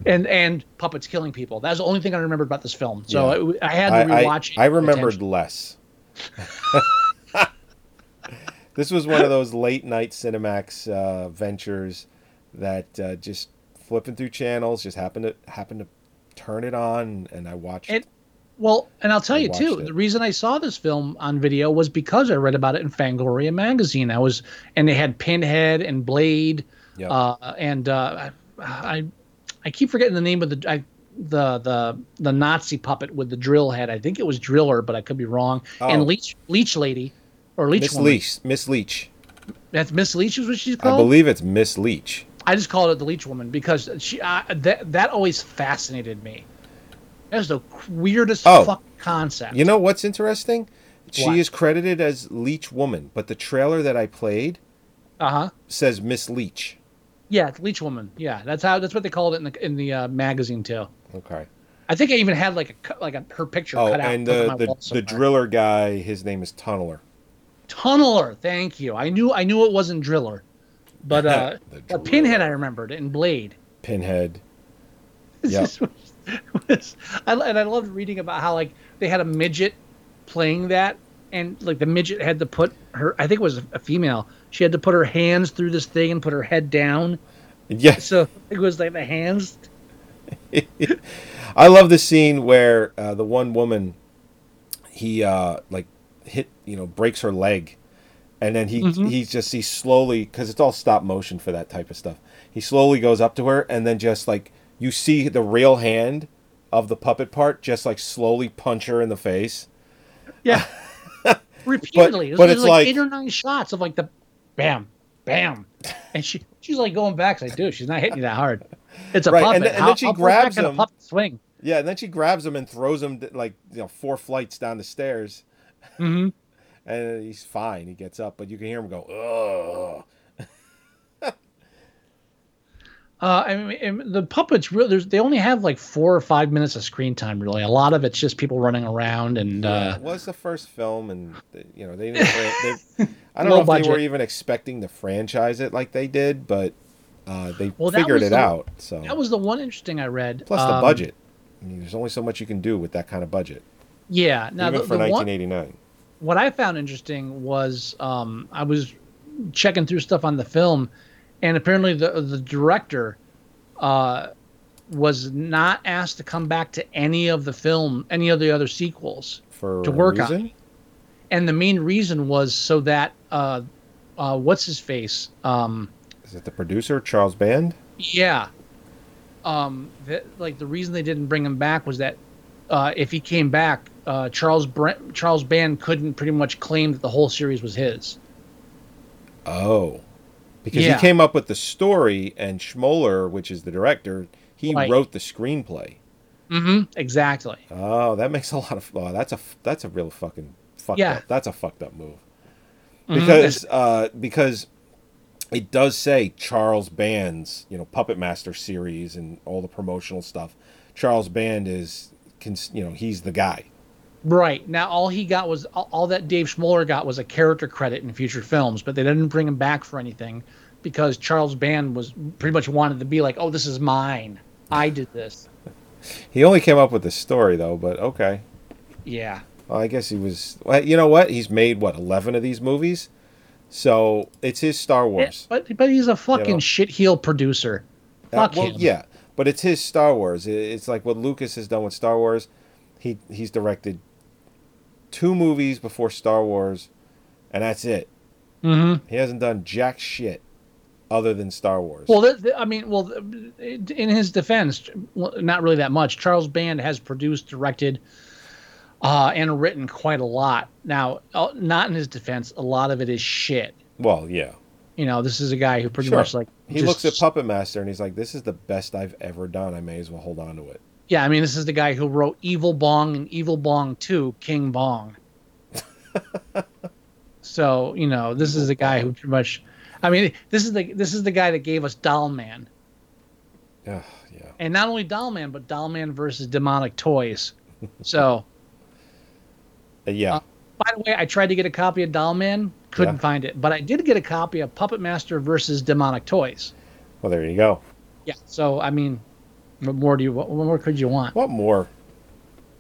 and and puppets killing people. That's the only thing I remember about this film. So
Yeah.
I, I had to
I,
rewatch it.
I, I remembered
attention.
less. this was one of those late night Cinemax uh, ventures that uh, just flipping through channels just happened to happened to turn it on and I watched
It- Well, and I'll tell
I
you too,
it.
the reason I saw this film on video was because I read about it in Fangoria magazine. I was, and they had Pinhead and Blade,
Yep.
uh, and uh, I, I keep forgetting the name of the I, the the the Nazi puppet with the drill head. I think it was Driller, but I could be wrong.
Oh.
And Leech Leech Lady, or Leech
Miss
Woman.
Leech. Miss Leech.
That's Miss Leech is what she's called.
I believe it's Miss Leech.
I just called it the Leech Woman because she uh, that that always fascinated me. That was the weirdest
Oh.
fucking concept.
You know what's interesting? She
What?
is credited as Leech Woman, but the trailer that I played
Uh huh.
says Miss Leech.
Yeah, it's Leech Woman. Yeah, that's how that's what they called it in the in the uh, magazine too.
Okay.
I think I even had like a cut- like a her picture
Oh,
cut out.
and the the, the driller guy, his name is Tunneler.
tunneler. Thank you. I knew I knew it wasn't Driller, but uh,
The
but Pinhead I remembered and Blade.
Pinhead.
Is- was- I, and I loved reading about how like they had a midget playing that, and like the midget had to put her. I think it was a female. She had to put her hands through this thing and put her head down.
Yeah.
So it was like the hands.
I love the scene where uh, the one woman, he uh, like hit, you know, breaks her leg, and then he
Mm-hmm.
he just he slowly because it's all stop motion for that type of stuff. He slowly goes up to her, and then just like you see the real hand of the puppet part, just like slowly punch her in the face.
Yeah. Repeatedly.
but
was
it's
like,
like-
eight or nine shots of like the bam, bam. And she she's like going back. I do. She's not hitting you that hard. It's a
Right,
puppet.
and then- and then she
far
grabs
back can a
him.
puppet swing.
Yeah, and then she grabs him and throws him like you know four flights down the stairs,
hmm
and he's fine. He gets up, but you can hear him go, "Ugh."
Uh, I mean, the puppets really. There's, they only have like four or five minutes of screen time. Really, a lot of it's just people running around and
Yeah,
uh,
it was the first film, and they- you know they. They, I don't know if they were even expecting to franchise it like they did, but uh, they
Well,
figured it
the-
out. So
that was the one interesting I read.
plus the
Um,
budget. I mean, there's only so much you can do with that kind of budget,
Yeah. Now
even
the,
for
the one,
1989.
what I found interesting was um, I was checking through stuff on the film, and apparently the the director uh, was not asked to come back to any of the film, any of the other sequels,
For
to work on
reason?
and the main reason was so that uh, uh, what's his face, um,
Is it the producer Charles Band?
yeah, um, that, like the reason they didn't bring him back was that uh, if he came back, uh, Charles Brent, Charles Band couldn't pretty much claim that the whole series was his.
Oh, because
Yeah.
he came up with the story, and Schmoeller, which is the director, he
Right.
wrote the screenplay.
Mm-hmm. Exactly.
Oh, that makes a lot of. Oh, that's a that's a real fucking fucked
Yeah.
up. That's a fucked up move.
Mhm.
Because uh, because it does say Charles Band's you know Puppet Master series and all the promotional stuff. Charles Band is you know he's the guy.
Right now, all he got was all, that Dave Schmoeller got was a character credit in future films, but they didn't bring him back for anything because Charles Band was pretty much wanted to be like, "Oh, this is mine. I did this."
He only came up with the story though, but okay.
Yeah.
Well, I guess he was. Well, you know what? He's made what eleven of these movies, so it's his Star Wars.
But but he's a fucking
know.
shitheel producer.
Uh,
Fuck
well,
him.
yeah, but it's his Star Wars. It's like what Lucas has done with Star Wars. He he's directed two movies before Star Wars, and that's it.
Mm-hmm.
He hasn't done jack shit other than Star Wars.
Well, th- th- I mean, well, th- in his defense, not really that much. Charles Band has produced, directed, uh, and written quite a lot. Now, uh, not in his defense, a lot of it is shit.
Well, yeah,
You know, this is a guy who pretty
Sure.
much like
He
just-
looks at Puppet Master and he's like, "This is the best I've ever done. I may as well hold on to it."
Yeah, I mean, this is the guy who wrote Evil Bong and Evil Bong 2, King Bong. so, you know, this is the guy who pretty much I mean, this is the this is the guy that gave us Dollman.
Ugh, yeah.
And not only Dollman, but Dollman versus Demonic Toys. So,
Uh, yeah.
Uh, by the way, I tried to get a copy of Dollman, couldn't
Yeah.
find it, but I did get a copy of Puppet Master versus Demonic Toys.
well, there you go.
Yeah. So, I mean, what more do you what more could you want?
What more?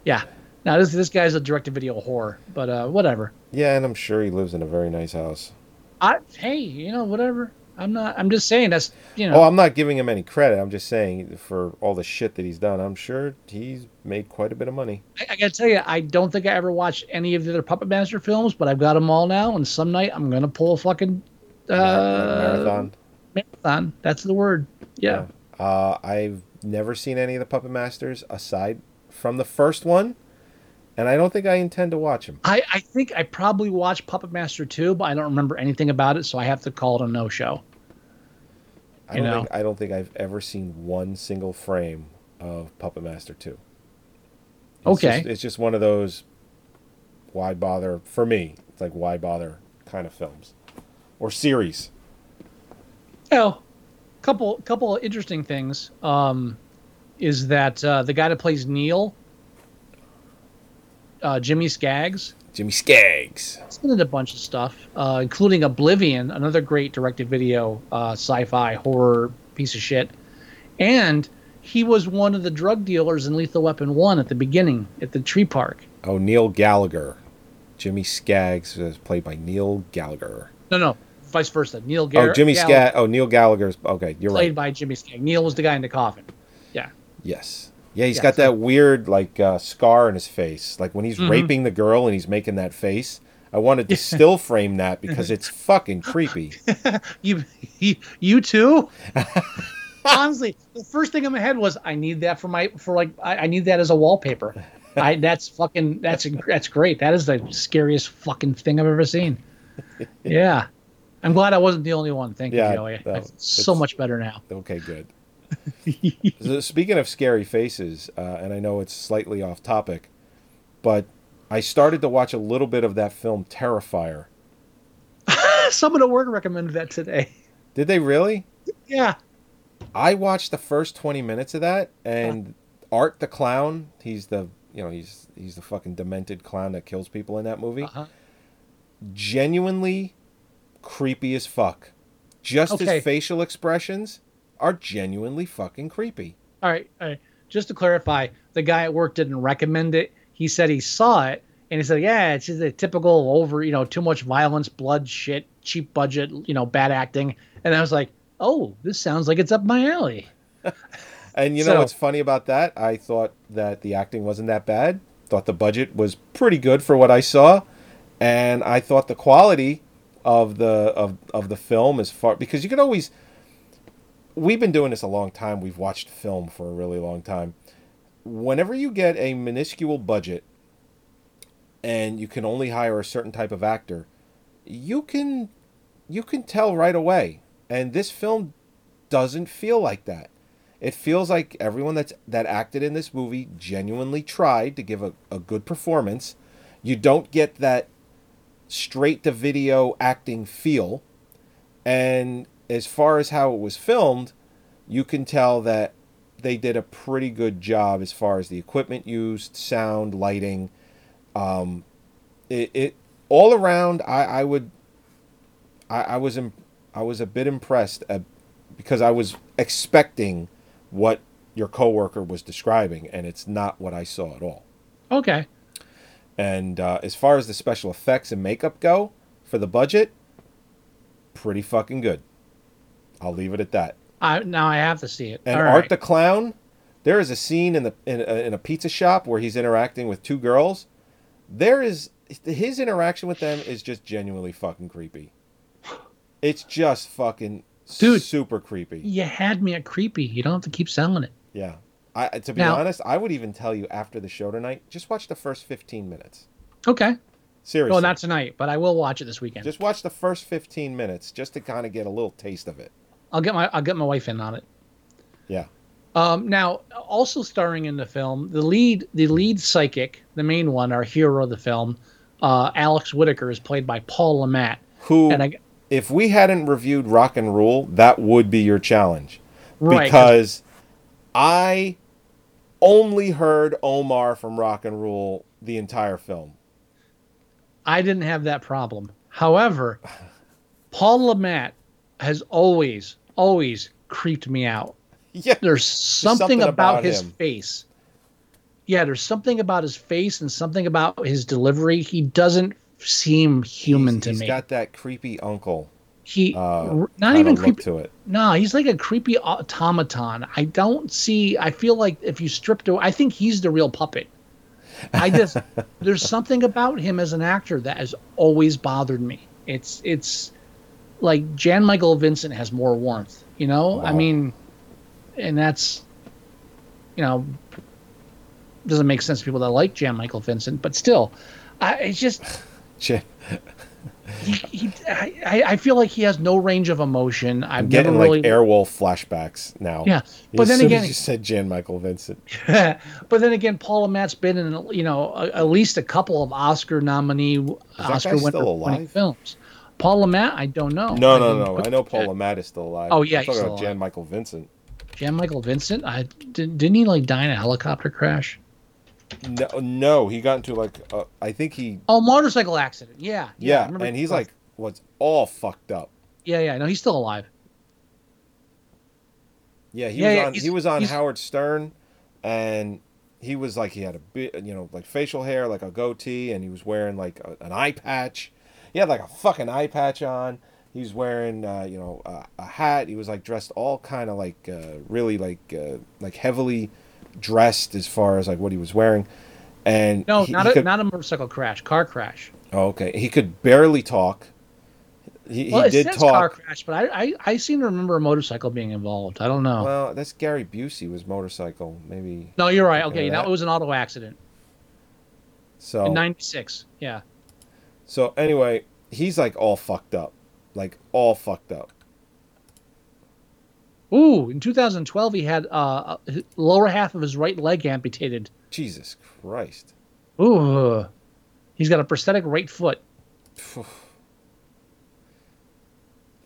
Yeah. Now this this guy's a direct to video whore, but uh whatever.
Yeah, and I'm sure he lives in a very nice house.
I hey, you know, whatever. I'm not. I'm just saying that's you know.
Oh, I'm not giving him any credit. I'm just saying for all the shit that he's done, I'm sure he's made quite a bit of money.
I, I gotta tell you, I don't think I ever watched any of the other Puppet Master films, but I've got them all now, and some night I'm gonna pull a fucking uh,
Marathon.
Marathon. That's the word. Yeah.
Uh, I've never seen any of the Puppet Masters aside from the first one, and I don't think I intend to watch them.
I, I think I probably watched Puppet Master 2, but I don't remember anything about it, so I have to call it a no show.
I don't
know.
think I don't think I've ever seen one single frame of Puppet Master Two. It's
Okay.
just, it's just one of those. Why bother? For me, it's like why bother kind of films, or series.
Oh, couple couple of interesting things. Um, is that uh, the guy that plays Neil, uh, Jimmy Skaggs,
Jimmy Skaggs.
He's been in a bunch of stuff, uh, including Oblivion, another great direct-to-video uh, sci-fi horror piece of shit, and he was one of the drug dealers in Lethal Weapon One at the beginning at the tree park.
Oh, Neil Gallagher. Jimmy Skaggs is played by Neil Gallagher.
No, no, vice versa. Neil Gar-
oh, Jimmy
Gall-
Skaggs. Oh, Neil Gallagher's. Okay, you're
played
right.
Played by Jimmy Skaggs. Neil was the guy in the coffin. Yeah.
Yes. Yeah, he's
Yeah,
got
so-
that weird like uh, scar in his face. Like when he's
Mhm.
raping the girl and he's making that face. I wanted to still frame that because it's fucking creepy.
You, you, you too. Honestly, the first thing in my head was, I need that for my for like I, I need that as a wallpaper. I that's fucking that's that's great. That is the scariest fucking thing I've ever seen. Yeah, I'm glad I wasn't the only one. Thank
Yeah,
you, Joey. I
no,
feel so much better now.
Okay, good. So speaking of scary faces, uh, and I know it's slightly off topic, but I started to watch a little bit of that film Terrifier.
Someone at work recommended that today.
Did they really?
Yeah.
I watched the first 20 minutes of that and Art the clown, he's the, you know, he's he's the fucking demented clown that kills people in that movie.
Uh-huh.
Genuinely creepy as fuck. Just
Okay.
his facial expressions are genuinely fucking creepy.
All right, all right. Just to clarify, the guy at work didn't recommend it. He said he saw it and he said, "Yeah, it's just a typical over, you know, too much violence, blood, shit, cheap budget, you know, bad acting." And I was like, "Oh, this sounds like it's up my alley."
And you know
So-
what's funny about that? I thought that the acting wasn't that bad. Thought the budget was pretty good for what I saw, and I thought the quality of the of of the film is far because you can always. We've been doing this a long time. We've watched film for a really long time. Whenever you get a minuscule budget, and you can only hire a certain type of actor, you can you can tell right away. And this film doesn't feel like that. It feels like everyone that's that acted in this movie genuinely tried to give a, a good performance. You don't get that straight to video acting feel. And as far as how it was filmed, you can tell that they did a pretty good job as far as the equipment used, sound, lighting. Um, it, it all around. I, I would. I, I was im- I was a bit impressed at, because I was expecting what your coworker was describing, and it's not what I saw at all.
Okay.
And uh, as far as the special effects and makeup go for the budget, pretty fucking good. I'll leave it at that.
I now I have to see it.
And
All
Art
right.
the Clown, there is a scene in the in a, in a pizza shop where he's interacting with two girls. There is his interaction with them is just genuinely fucking creepy. It's just fucking
Dude.
super creepy.
you had me at creepy. You don't have to keep selling it.
Yeah. I to be
Now-
honest, I would even tell you after the show tonight, just watch the first 15 minutes.
Okay.
Seriously.
Well, not tonight, but I will watch it this weekend.
Just watch the first 15 minutes just to kind of get a little taste of it.
I'll get my I'll get my wife in on it.
Yeah.
Um, now, also starring in the film, the lead the lead psychic, the main one, our hero of the film, uh, Alex Whitaker, is played by Paul Le Mat.
Who,
And I,
if we hadn't reviewed Rock and Rule, that would be your challenge.
Right, 'cause-
Because I only heard Omar from Rock and Rule the entire film.
I didn't have that problem. However, Paul Le Mat has always, always creeped me out.
Yeah.
There's something,
something
about,
about
his
him.
face. Yeah, there's something about his face and something about his delivery. He doesn't seem human
He's-
to
he's
me.
He's got that creepy uncle.
He
Uh,
not even creepy.
to it.
No, he's like a creepy automaton. I don't see. I feel like if you stripped away, I think he's the real puppet. I just there's something about him as an actor that has always bothered me. It's it's like Jan Michael Vincent has more warmth. You know, I mean, and that's you know doesn't make sense to people that like Jan Michael Vincent, but still, I it's just. he, he I, I feel like he has no range of emotion. I've
I'm getting
never really
like Airwolf flashbacks now.
Yeah, but
as
then
soon
again-
as you said Jan Michael Vincent.
but then again, Paul Matt's been in you know a, at least a couple of Oscar nominee, Oscar winning films. Paul Le Mat, I don't know.
No,
I
no, no. I know Paul Le Mat is still alive.
Oh, yeah,
I'm talking about Jan. Michael Vincent.
Jan Michael Vincent. I did, didn't he like die in a helicopter crash?
No, no, he got into like uh, I think he
Oh, motorcycle accident. Yeah, I
yeah, and he's like what's all fucked up.
yeah, yeah. No, he's still alive.
Yeah, he
Yeah,
was
yeah,
on he was on Howard Stern, and he was like he had a bit you know like facial hair like a goatee, and he was wearing like a, an eye patch. He had like a fucking eye patch on. He was wearing uh, you know a, a hat. He was like dressed all kind of like uh, really like uh, like heavily dressed as far as like what he was wearing. And
No,
he-
not
he
a
could-
not a motorcycle crash, car crash.
Oh, okay. He could barely talk. He,
Well,
he
it
did
says
talk.
car crash, but I, I I seem to remember a motorcycle being involved. I don't know.
Well, that's Gary Busey was motorcycle. Maybe
no, you're right. Okay, now
that?
it was an auto accident
so.
in '96. Yeah.
So anyway, he's like all fucked up, like all fucked up.
Ooh, in 2012, he had uh, his lower half of his right leg amputated.
Jesus Christ.
Ooh, he's got a prosthetic right foot.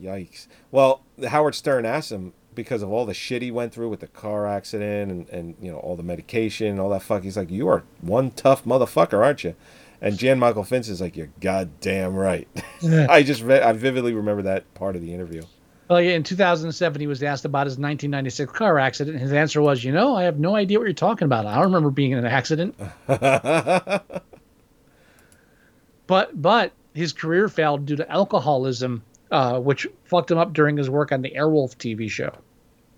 Yikes. Well, Howard Stern asked him because of all the shit he went through with the car accident and, and you know all the medication and all that fuck. He's like, you are one tough motherfucker, aren't you? And Jan Michael Finch is like, you're goddamn right. I just re- I vividly remember that part of the interview.
Well, yeah, in 2007, he was asked about his 1996 car accident. His answer was, "You know, I have no idea what you're talking about. I don't remember being in an accident." but but his career failed due to alcoholism, uh, which fucked him up during his work on the Airwolf TV show.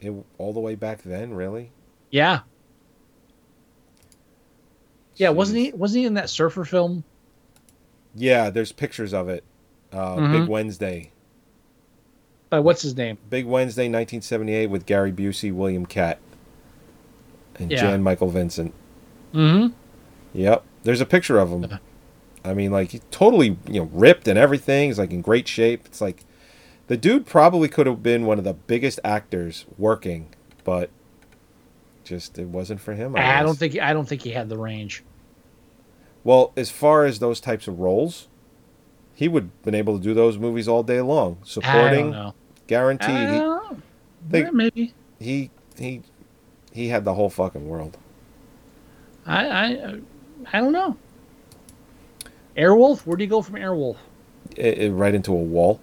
It, all the way back then, really?
Yeah. Yeah, wasn't he? Wasn't he in that surfer film?
Yeah, there's pictures of it. Uh,
Mhm.
Big Wednesday.
Uh, what's his name?
Big Wednesday, 1978, with Gary Busey, William Katt, and
Yeah.
Jan Michael Vincent.
Mm-hmm.
Yep, there's a picture of him. I mean, like he's totally you know ripped and everything. He's like in great shape. It's like the dude probably could have been one of the biggest actors working, but just it wasn't for him. I,
I don't think I don't think he had the range.
Well, as far as those types of roles, he would have been able to do those movies all day long.
I
Supporting,
don't know.
Guaranteed.
I
He-
don't know.
They-
Yeah, maybe.
he he he had the whole fucking world.
I I I don't know. Airwolf? Where do you go from Airwolf?
It, it right into a wall.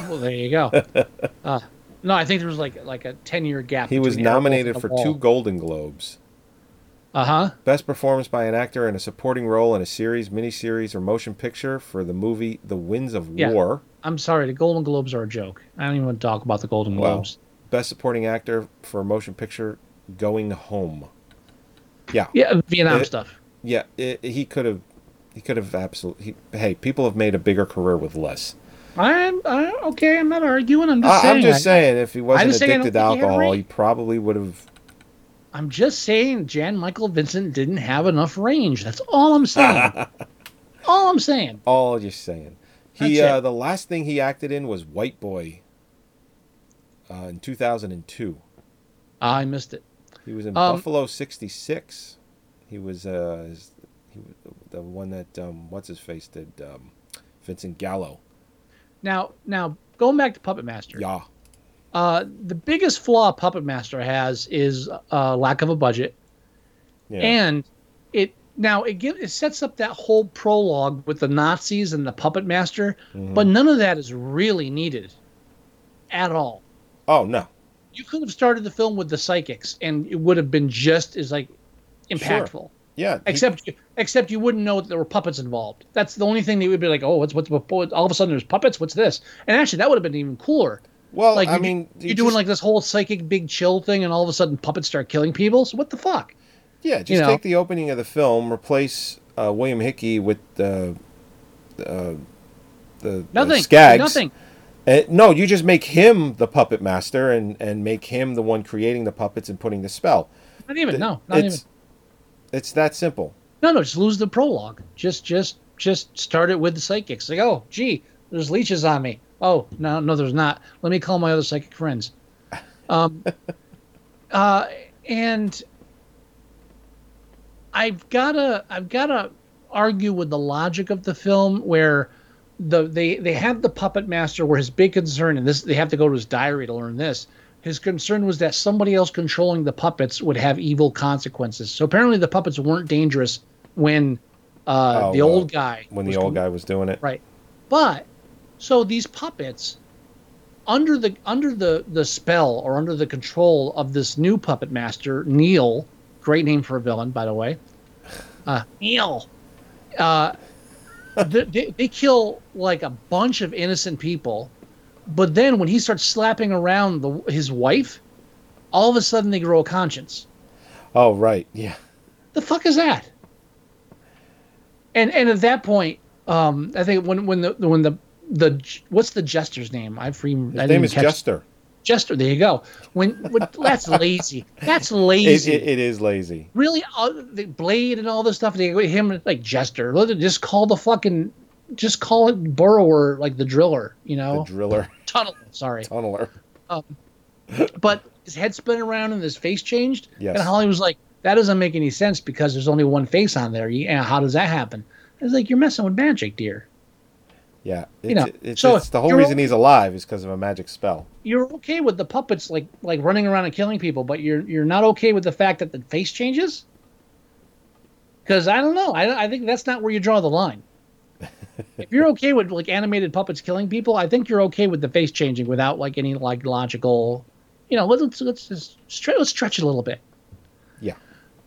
Well, there you go. uh, no, I think there was like like a ten year gap.
He was nominated for
Wall.
two Golden Globes.
Uh huh.
Best performance by an actor in a supporting role in a series, miniseries, or motion picture for the movie The Winds of
Yeah.
War.
I'm sorry, the Golden Globes are a joke. I don't even want to talk about the Golden
Wow.
Globes.
Best supporting actor for a motion picture, Going Home. Yeah,
Yeah, Vietnam
Uh,
stuff.
yeah. It, he could have. He could have absolutely. Hey, people have made a bigger career with less.
I'm I, okay. I'm not arguing. I'm just
I,
saying.
I'm just saying, if he wasn't
just saying I don't
addicted to
think he
alcohol, he probably would have.
I'm just saying Jan Michael Vincent didn't have enough range. That's all I'm saying. all I'm saying.
All you're saying. He uh, the last thing he acted in was White Boy. Uh, in 2002,
I missed it.
he was in
Um,
Buffalo '66. He was uh, his- he was the one that um, what's his face did um, Vincent Gallo.
Now, now going back to Puppet Master.
Yeah,
Uh, the biggest flaw Puppet Master has is uh, lack of a budget,
yeah.
and it now it gives it sets up that whole prologue with the Nazis and the Puppet Master,
Mm-hmm.
but none of that is really needed at all.
oh no,
You could have started the film with the psychics, and it would have been just as like impactful.
yeah.
Except, you, except you wouldn't know that there were puppets involved. That's the only thing that would be like, oh, what's what's what, all of a sudden there's puppets. What's this? And actually, that would have been even cooler.
well,
Like,
I mean,
you're
you
doing like this whole psychic big chill thing, and all of a sudden puppets start killing people. So what the fuck?
Yeah, just
you know.
take the opening of the film, replace uh, William Hickey with the uh, the,
Nothing.
the Skaggs.
Nothing.
Uh, no, you just make him the puppet master and and make him the one creating the puppets and putting the spell.
Not even. No. Not
it's,
even.
It's that simple.
No, no. Just lose the prologue. Just, just, just start it with the psychics. Like, oh, gee, there's leeches on me. Oh, no, no, there's not. Let me call my other psychic friends. Um, uh, and I've gotta, I've gotta argue with the logic of the film where the they they have the puppet master where his big concern and this they have to go to his diary to learn this. His concern was that somebody else controlling the puppets would have evil consequences. So apparently the puppets weren't dangerous when uh,
Oh,
the
uh,
old guy
When
was
the old
con-
guy was doing it,
Right. But so these puppets under the under the the spell or under the control of this new puppet master, Neil, great name for a villain, by the way. Uh, Neil. Uh, they, they, they kill like a bunch of innocent people, but then when he starts slapping around the, his wife, all of a sudden they grow a conscience.
Oh right, yeah.
The fuck is that? And and at that point, um, I think when when the when the the what's the jester's name? I've free.
His name is Jester.
Jester. There you go. When, when that's lazy. That's lazy.
it, it is lazy.
really, uh, the blade and all this stuff. They him like Jester. Just call the fucking. Just call it Burrower, like the driller. You know, The
driller,
tunnel. Sorry,
tunneler.
but his head spun around and his face changed.
Yes.
And Holly was like, "That doesn't make any sense because there's only one face on there. And how does that happen?" I was like, "You're messing with magic, dear.
Yeah, it's,
You know,
it's,
so
it's the whole reason he's alive is because of a magic spell.
You're okay with the puppets like like running around and killing people, but you're you're not okay with the fact that the face changes." Because I don't know, I, I think that's not where you draw the line. if you're okay with like animated puppets killing people, I think you're okay with the face changing without like any like logical, you know. Let's let's just stretch, let's stretch it a little bit.
Yeah,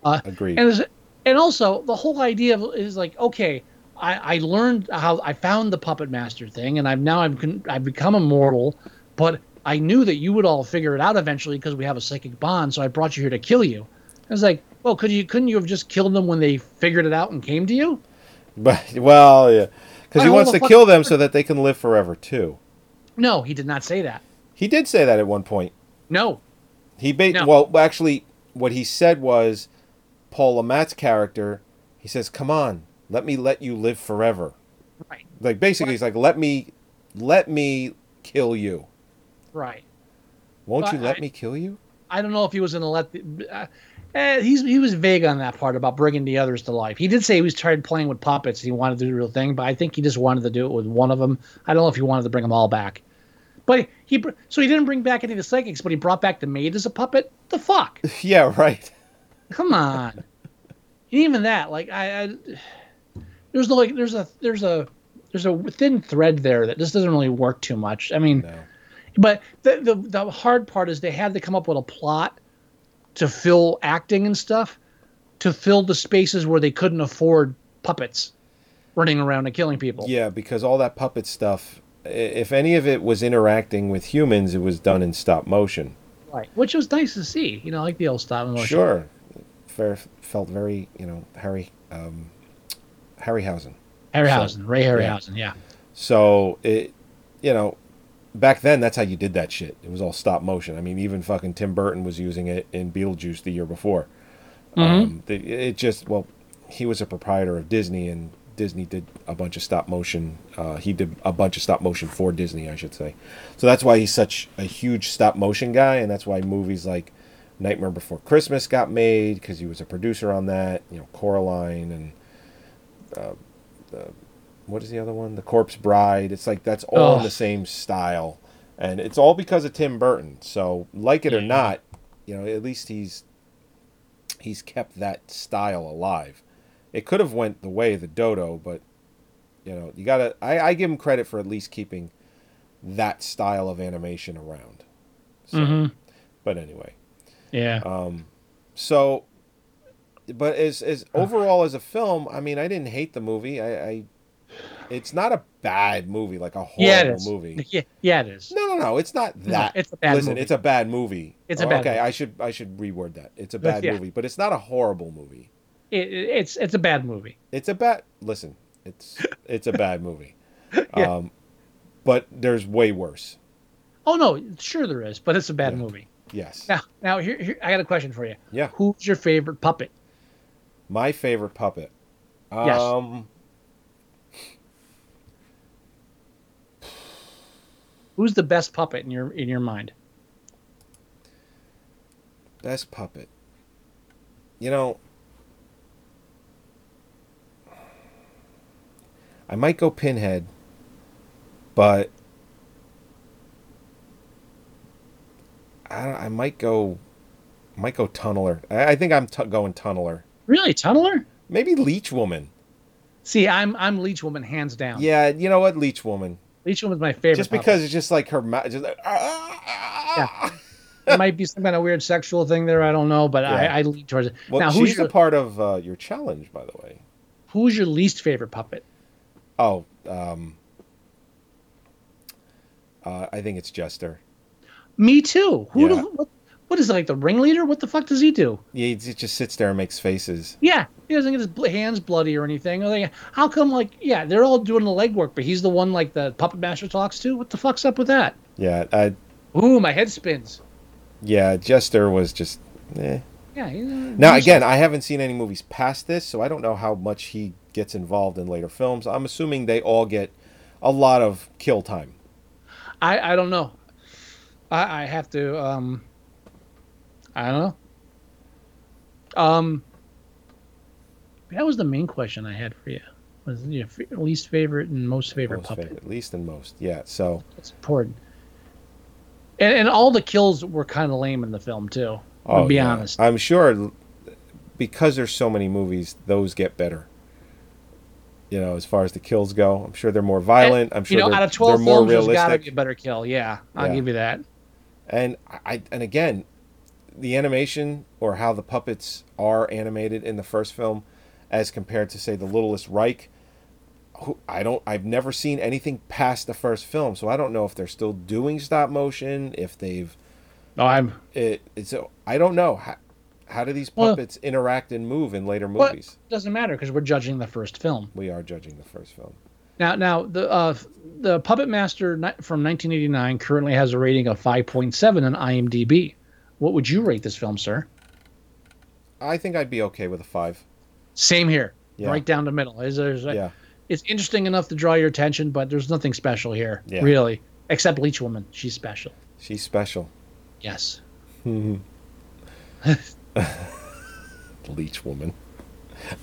Uh,
agreed.
And and also the whole idea of, is like okay, I, I learned how I found the puppet master thing, and I've now I've I've become immortal, but I knew that you would all figure it out eventually because we have a psychic bond. So I brought you here to kill you. I was like, well, could you couldn't you have just killed them when they figured it out and came to you?
But well, yeah, because he wants to kill them so that they can live forever too.
No, he did not say that.
He did say that at one point.
No,
He ba-
No.
well, actually, what he said was, Paul Le Mat's character. He says, "Come on, let me let you live forever."
right,
Like basically, he's like, "Let me, let me kill you.
right.
Won't
Well,
you let
I-
me kill you?"
I don't know if he was going to let the. Uh, eh, he's he was vague on that part about bringing the others to life. He did say he was tired playing with puppets. He wanted to do the real thing, but I think he just wanted to do it with one of them. I don't know if he wanted to bring them all back. But he so he didn't bring back any of the psychics, but he brought back the maid as a puppet. The fuck?
Yeah, right.
Come on. Even that, like I, I there's no like there's a there's a there's a thin thread there that just doesn't really work too much. I mean,
No.
but the, the the hard part is they had to come up with a plot to fill acting and stuff to fill the spaces where they couldn't afford puppets running around and killing people.
Yeah, because all that puppet stuff, if any of it was interacting with humans, it was done in stop motion.
Right. Which was nice to see. You know, like the old stop motion.
Sure, Fair, felt very, you know, Harry, um, Harryhausen.
Harryhausen, Ray. Harryhausen, yeah.
So it, you know, back then that's how you did that shit. It was all stop motion. I mean, even fucking Tim Burton was using it in Beetlejuice the year before. Um, the, it just well, he was a proprietor of Disney, and Disney did a bunch of stop motion. Uh, he did a bunch of stop motion for Disney, I should say. So that's why he's such a huge stop motion guy, and that's why movies like Nightmare Before Christmas got made because he was a producer on that. You know, Coraline and uh, the what is the other one? The Corpse Bride. It's like that's all in the same style, and it's all because of Tim Burton. So, like it or not, you know, at least he's he's kept that style alive. It could have went the way of the dodo, but you know, you gotta. I, I give him credit for at least keeping that style of animation around. So,
Mhm.
But anyway,
Yeah.
um, so, but as as overall as a film, I mean, I didn't hate the movie. I, I it's not a bad movie, like a horrible
yeah,
movie.
Yeah, yeah, it is.
No, no, no. It's not
No,
that.
it's a bad
Listen,
movie.
it's a bad movie.
It's a bad
Okay,
movie.
I should I should reword that. It's a bad
Yeah.
movie, but it's not a horrible movie.
It, it- it's it's a bad movie.
It's a bad. Listen, it's it's a bad movie.
Yeah.
Um, but there's way worse.
Oh no, sure there is, but it's a bad
Yeah.
movie.
Yes.
Now, now here, here I got a question for you.
Yeah.
Who's your favorite puppet?
My favorite puppet.
Yes.
Um,
Who's the best puppet in your in your mind?
best puppet. You know, I might go Pinhead, but I, I might go, might go Tunneler. I, I think I'm t- going Tunneler.
Really, Tunneler?
Maybe Leech Woman.
See, I'm I'm Leech Woman hands down.
Yeah, you know what, Leech Woman.
Leech Woman's my favorite.
Just
puppet.
because it's just like her mouth, just like, ah,
There might be some kind of weird sexual thing there. I don't know, but
Yeah.
I, I lean towards it.
Well,
now, who's
she's
your
a part of uh, your challenge, by the way.
who's your least favorite puppet?
Oh, um, uh, I think it's Jester.
Me too. Who?
Yeah.
Do, what, what is it, like the ringleader? What the fuck does he do?
Yeah, he just sits there and makes faces.
Yeah, he doesn't get his hands bloody or anything. Like, how come? Like, yeah, they're all doing the legwork, but he's the one like the puppet master talks to. What the fuck's up with that?
Yeah, I,
Ooh, my head spins.
yeah, Jester was just. Eh.
Yeah. He's, uh,
Now again, I haven't seen any movies past this, so I don't know how much he gets involved in later films. I'm assuming they all get a lot of kill time.
I I don't know. I I have to. Um. I don't know. Um. That was the main question I had for you. Was your f- least favorite and most favorite
Most
puppet?
favorite, least and most. Yeah. So
That's important. And, and all the kills were kind of lame in the film too. I'll be
Oh, yeah.
honest.
I'm sure because there's so many movies, those get better. You know, as far as the kills go, I'm sure they're more violent. I'm sure
you know, out of twelve
they're more
films, there's got to be a better kill. Yeah, I'll
Yeah.
give you that.
And I and again, the animation or how the puppets are animated in the first film, as compared to say the Littlest Reich, who I don't I've never seen anything past the first film, so I don't know if they're still doing stop motion, if they've
No, I'm.
it. It's I don't know how, how do these
Well-
puppets interact and move in later movies.
doesn't matter because we're judging the first film.
We are judging the first film.
Now, now the uh, the Puppet Master from 1989 currently has a rating of 5.7 on IMDb. What would you rate this film, sir?
I think I'd be okay with a five.
Same here,
Yeah.
right down the middle. Is there's a-
Yeah.
It's interesting enough to draw your attention, but there's nothing special here,
Yeah.
really, except Leech Woman. She's special.
She's special.
Yes.
Leech woman.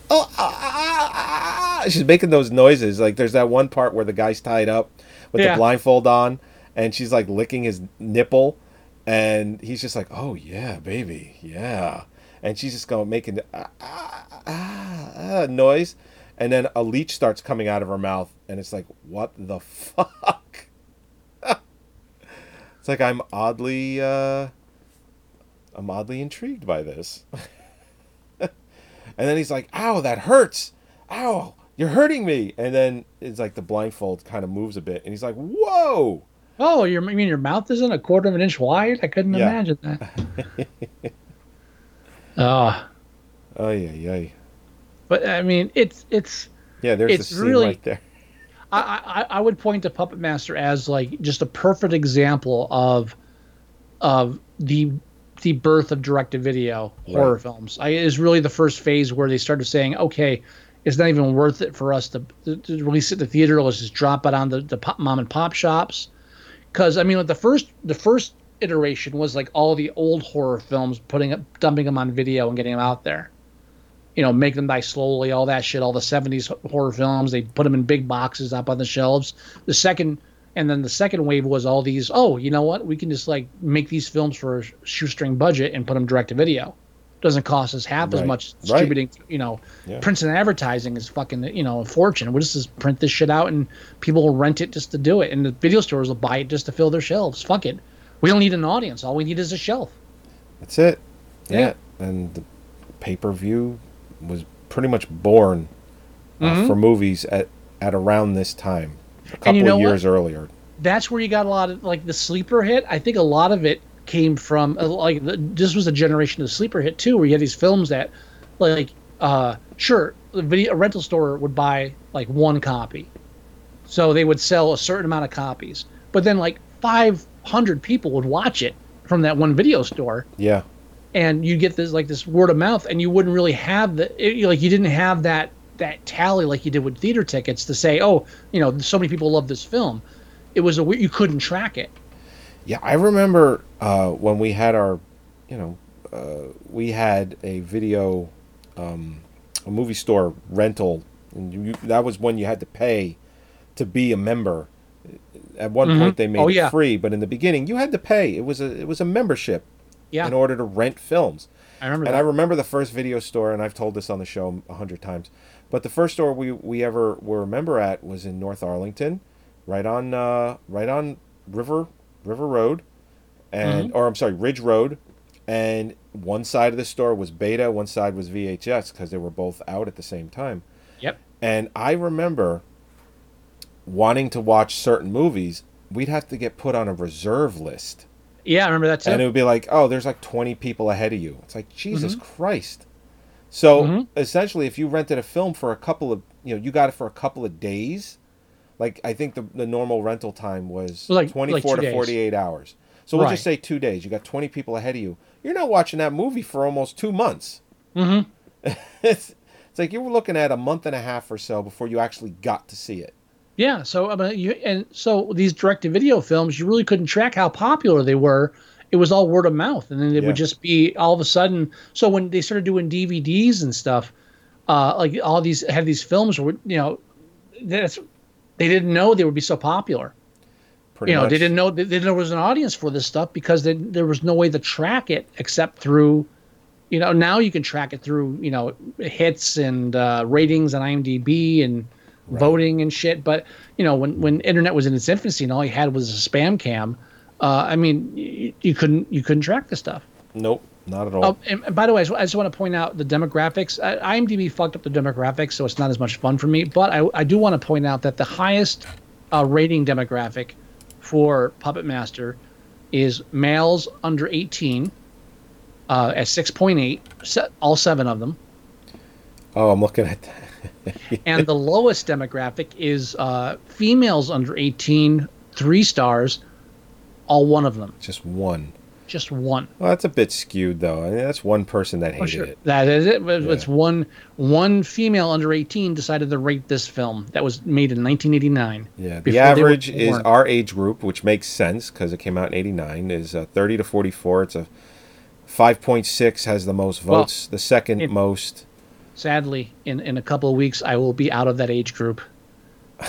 Oh, ah, ah, ah, ah. she's making those noises. Like there's that one part where the guy's tied up with
Yeah.
the blindfold on, and she's like licking his nipple, and he's just like, "Oh yeah, baby, yeah," and she's just going making ah, ah, ah, noise, and then a leech starts coming out of her mouth, and it's like, "What the fuck?" it's like I'm oddly, uh, I'm oddly intrigued by this. And then he's like, "Ow, that hurts! Ow, you're hurting me!" And then it's like the blindfold kind of moves a bit, and he's like, "Whoa!"
Oh, your, you mean your mouth isn't a quarter of an inch wide? I couldn't
Yeah.
imagine that. oh,
Oh yeah, yeah,
but I mean, it's it's.
yeah. There's
It's
the scene
really-
right there.
I, I I would point to Puppet Master as like just a perfect example of of the the birth of direct to video horror films. I, is really the first phase where they started saying, okay, it's not even worth it for us to, to, to release it in the theater. Let's just drop it on the, the pop, mom and pop shops. Because I mean, like the first the first iteration was like all the old horror films, putting up, dumping them on video and getting them out there. You know, make them die slowly, all that shit. All the '70s horror films, they put them in big boxes up on the shelves. The second, and then the second wave was all these. Oh, you know what? We can just like make these films for a shoestring budget and put them direct to video. Doesn't cost us half as
Right.
much
Right.
distributing. You know,
Yeah.
prints and advertising is fucking you know a fortune. We'll just print this shit out and people will rent it just to do it, and the video stores will buy it just to fill their shelves. Fuck it. We don't need an audience. All we need is a shelf.
That's it. Yeah.
Yeah.
And the pay per view was pretty much born uh,
Mhm.
for movies at, at around this time, a couple
you know
of
what?
years earlier.
that's where you got a lot of like the sleeper hit. I think a lot of it came from uh, like the, this was a generation of sleeper hit too, where you had these films that like uh sure the video a rental store would buy like one copy, so they would sell a certain amount of copies, but then like five hundred people would watch it from that one video store.
Yeah.
and you get this like this word of mouth and you wouldn't really have the it, like you didn't have that that tally like you did with theater tickets to say oh you know so many people love this film. It was a you couldn't track it
Yeah, I remember uh, when we had our, you know, uh, we had a video, um, a movie store rental, and you, that was when you had to pay to be a member. At one
Mhm.
point, they made
Oh,
it free, but in the beginning, you had to pay. It was a it was a membership
yeah
in order to rent films.
i remember
And
that
I remember the first video store, and I've told this on the show a hundred times, but the first store we, we ever were a member at was in North Arlington, right on uh, right on River River Road, and or I'm sorry Ridge Road, and one side of the store was Beta, one side was VHS because they were both out at the same time.
yep
And I remember wanting to watch certain movies, we'd have to get put on a reserve list.
yeah i remember that too
And it would be like, oh, there's like 20 people ahead of you. It's like, Jesus Christ. So
Mhm.
essentially, if you rented a film for a couple of, you know, you got it for a couple of days, like I think the, the normal rental time was
Like- like
24
two
to
days.
48 hours. So we'll just say two days. You got 20 people ahead of you. You're not watching that movie for almost two months.
mm-hmm.
it's, it's like you were looking at a month and a half or so before you actually got to see it.
yeah so i mean you and so these direct to video films you really couldn't track how popular they were it was all word of mouth and then it
Yeah.
would just be all of a sudden so when they started doing dvds and stuff uh like all these had these films were you know that's they didn't know they would be so popular.
Pretty
you know
much.
they didn't know they didn't know there was an audience for this stuff because they, there was no way to track it except through you know now you can track it through you know hits and uh, ratings on imdb and voting and shit. But you know when when internet was in its infancy and all you had was a spam cam uh, i mean you, you couldn't you couldn't track this stuff.
Nope, not at all.
Oh, and, by the way, I just- I just want to point out the demographics. I, IMDb fucked up the demographics, so it's not as much fun for me. But I, I do want to point out that the highest uh, rating demographic for Puppet Master is males under 18 uh, at 6.8, se- all seven of them.
oh, I'm looking at that.
And the lowest demographic is uh, females under 18, three stars, all one of them.
Just one.
Just one.
Well, that's a bit skewed, though. I mean, that's one person that hated
Oh, sure.
it.
That is it. But
Yeah.
It's one one female under 18 decided to rate this film that was made in 1989.
Yeah, the
before they were
average is our age group, which makes sense because it came out in '89. Is uh, 30 to 44. It's a 5.6 has the most
Well,
votes. the second
it-
most.
Sadly, in, in a couple of weeks, I will be out of that age group,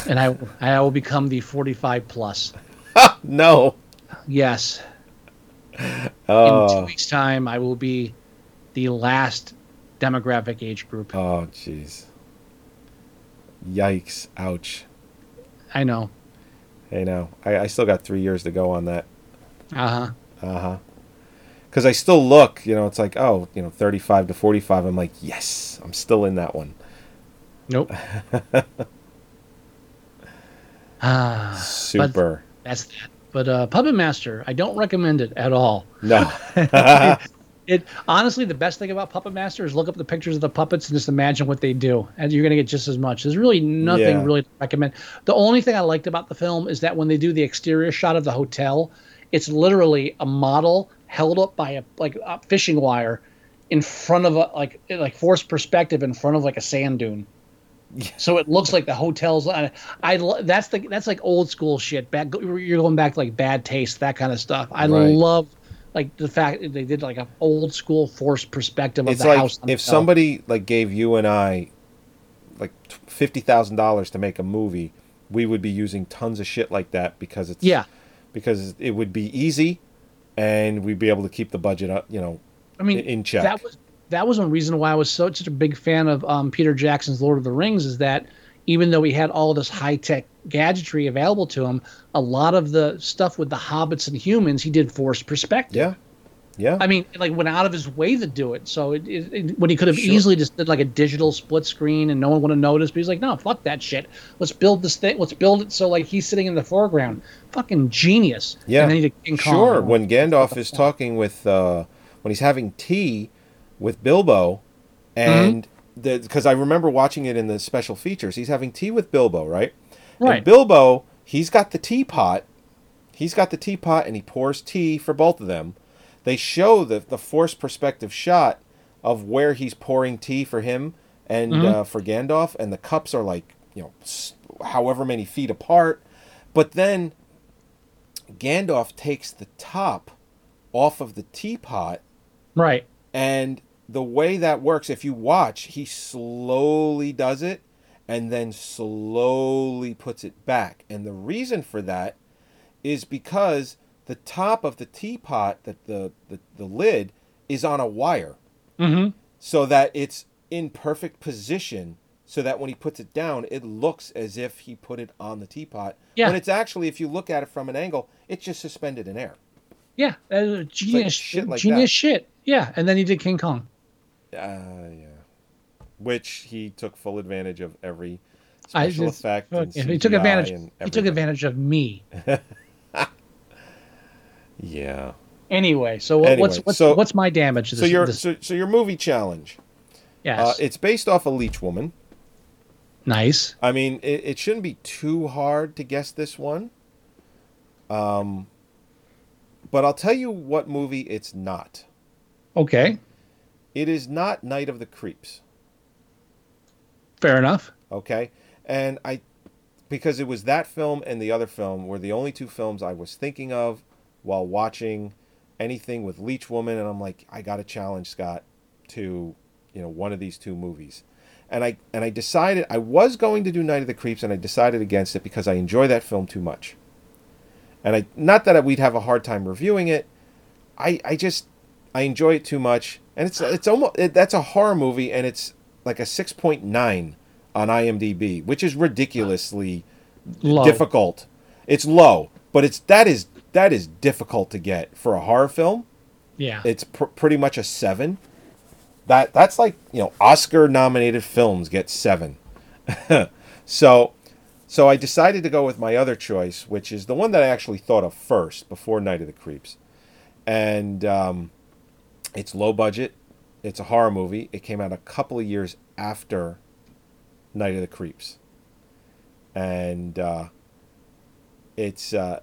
and I I will become the 45 plus.
No.
Yes, in two weeks' time, I will be the last demographic age group.
oh, jeez. Yikes! Ouch.
I know.
Hey, now I, I still got three years to go on that.
Uh huh.
Uh huh. Because I still look, you know, it's like, oh, you know, 35 to 45. I'm like, yes, I'm still in that one.
Nope. ah,
Super.
that's that. But uh, Puppet Master, I don't recommend it at all.
no.
It honestly, the best thing about Puppet Master is look up the pictures of the puppets and just imagine what they do, and you're gonna get just as much. There's really nothing
Yeah.
really to recommend. The only thing I liked about the film is that when they do the exterior shot of the hotel, it's literally a model held up by a like a fishing wire in front of a like like forced perspective in front of like a sand dune. So it looks like the hotels. I, I that's the that's like old school shit. Back you're going back to like bad taste, that kind of stuff. I
Right.
love like the fact that they did like a old school forced perspective of
it's
the
like
house.
if somebody like gave you and I like fifty thousand dollars to make a movie, we would be using tons of shit like that because it's
Yeah.
because it would be easy, and we'd be able to keep the budget up, you know,
I mean,
in check.
That was that was one reason why I was so such a big fan of um, Peter Jackson's Lord of the Rings is that even though he had all this high tech gadgetry available to him, a lot of the stuff with the hobbits and humans he did forced perspective.
yeah, yeah.
I mean, like went out of his way to do it. So it, it, it- when he could have
Sure.
easily just did like a digital split screen and no one would have noticed, but he's like, no, fuck that shit. Let's build this thing. Let's build it so like he's sitting in the foreground. Fucking genius.
Yeah,
And then he did King Kong.
sure. When Gandalf is talking with, uh, when he's having tea with Bilbo, and
Mm-hmm.
because I remember watching it in the special features, he's having tea with Bilbo, right?
Right.
And Bilbo, he's got the teapot. He's got the teapot, and he pours tea for both of them. They show the the forced perspective shot of where he's pouring tea for him and
Mm-hmm.
uh, for Gandalf, and the cups are like you know, however many feet apart. But then Gandalf takes the top off of the teapot,
Right.
and the way that works, if you watch, he slowly does it and then slowly puts it back. And the reason for that is because the top of the teapot, that the, the, the lid, is on a wire.
Mm-hmm.
So that it's in perfect position so that when he puts it down, it looks as if he put it on the teapot.
Yeah.
When it's actually, if you look at it from an angle, it's just suspended in air.
Yeah, was genius,
shit like
genius
that.
shit. Yeah, and then he did King Kong.
Uh, yeah. Which he took full advantage of every special
just-
effect. And
he took advantage.
and
He took advantage of me.
Yeah.
Anyway, so what, what's
Anyway,
what's
so-
what's my damage this?
So your
this-
so, so your movie challenge.
yes,
Uh, it's based off a Leech Woman.
nice.
I mean, it, it shouldn't be too hard to guess this one. Um, but I'll tell you what movie it's not.
Okay,
It is not Night of the Creeps.
fair enough.
Okay, and I because it was that film and the other film were the only two films I was thinking of while watching anything with Leech Woman, and I'm like, I got to challenge Scott to you know one of these two movies. And I and I decided I was going to do Night of the Creeps, and I decided against it because I enjoy that film too much. And I not that we'd have a hard time reviewing it, I I just I enjoy it too much, and it's it's almost it, that's a horror movie, and it's like a six point nine on IMDb, which is ridiculously
Low.
difficult. It's low, but it's that is that is difficult to get for a horror film.
Yeah,
It's pr- pretty much a seven. That that's like you know Oscar nominated films get seven. so so I decided to go with my other choice, which is the one that I actually thought of first before Night of the Creeps, and um, it's low budget. It's a horror movie. It came out a couple of years after Night of the Creeps, and uh, it's uh,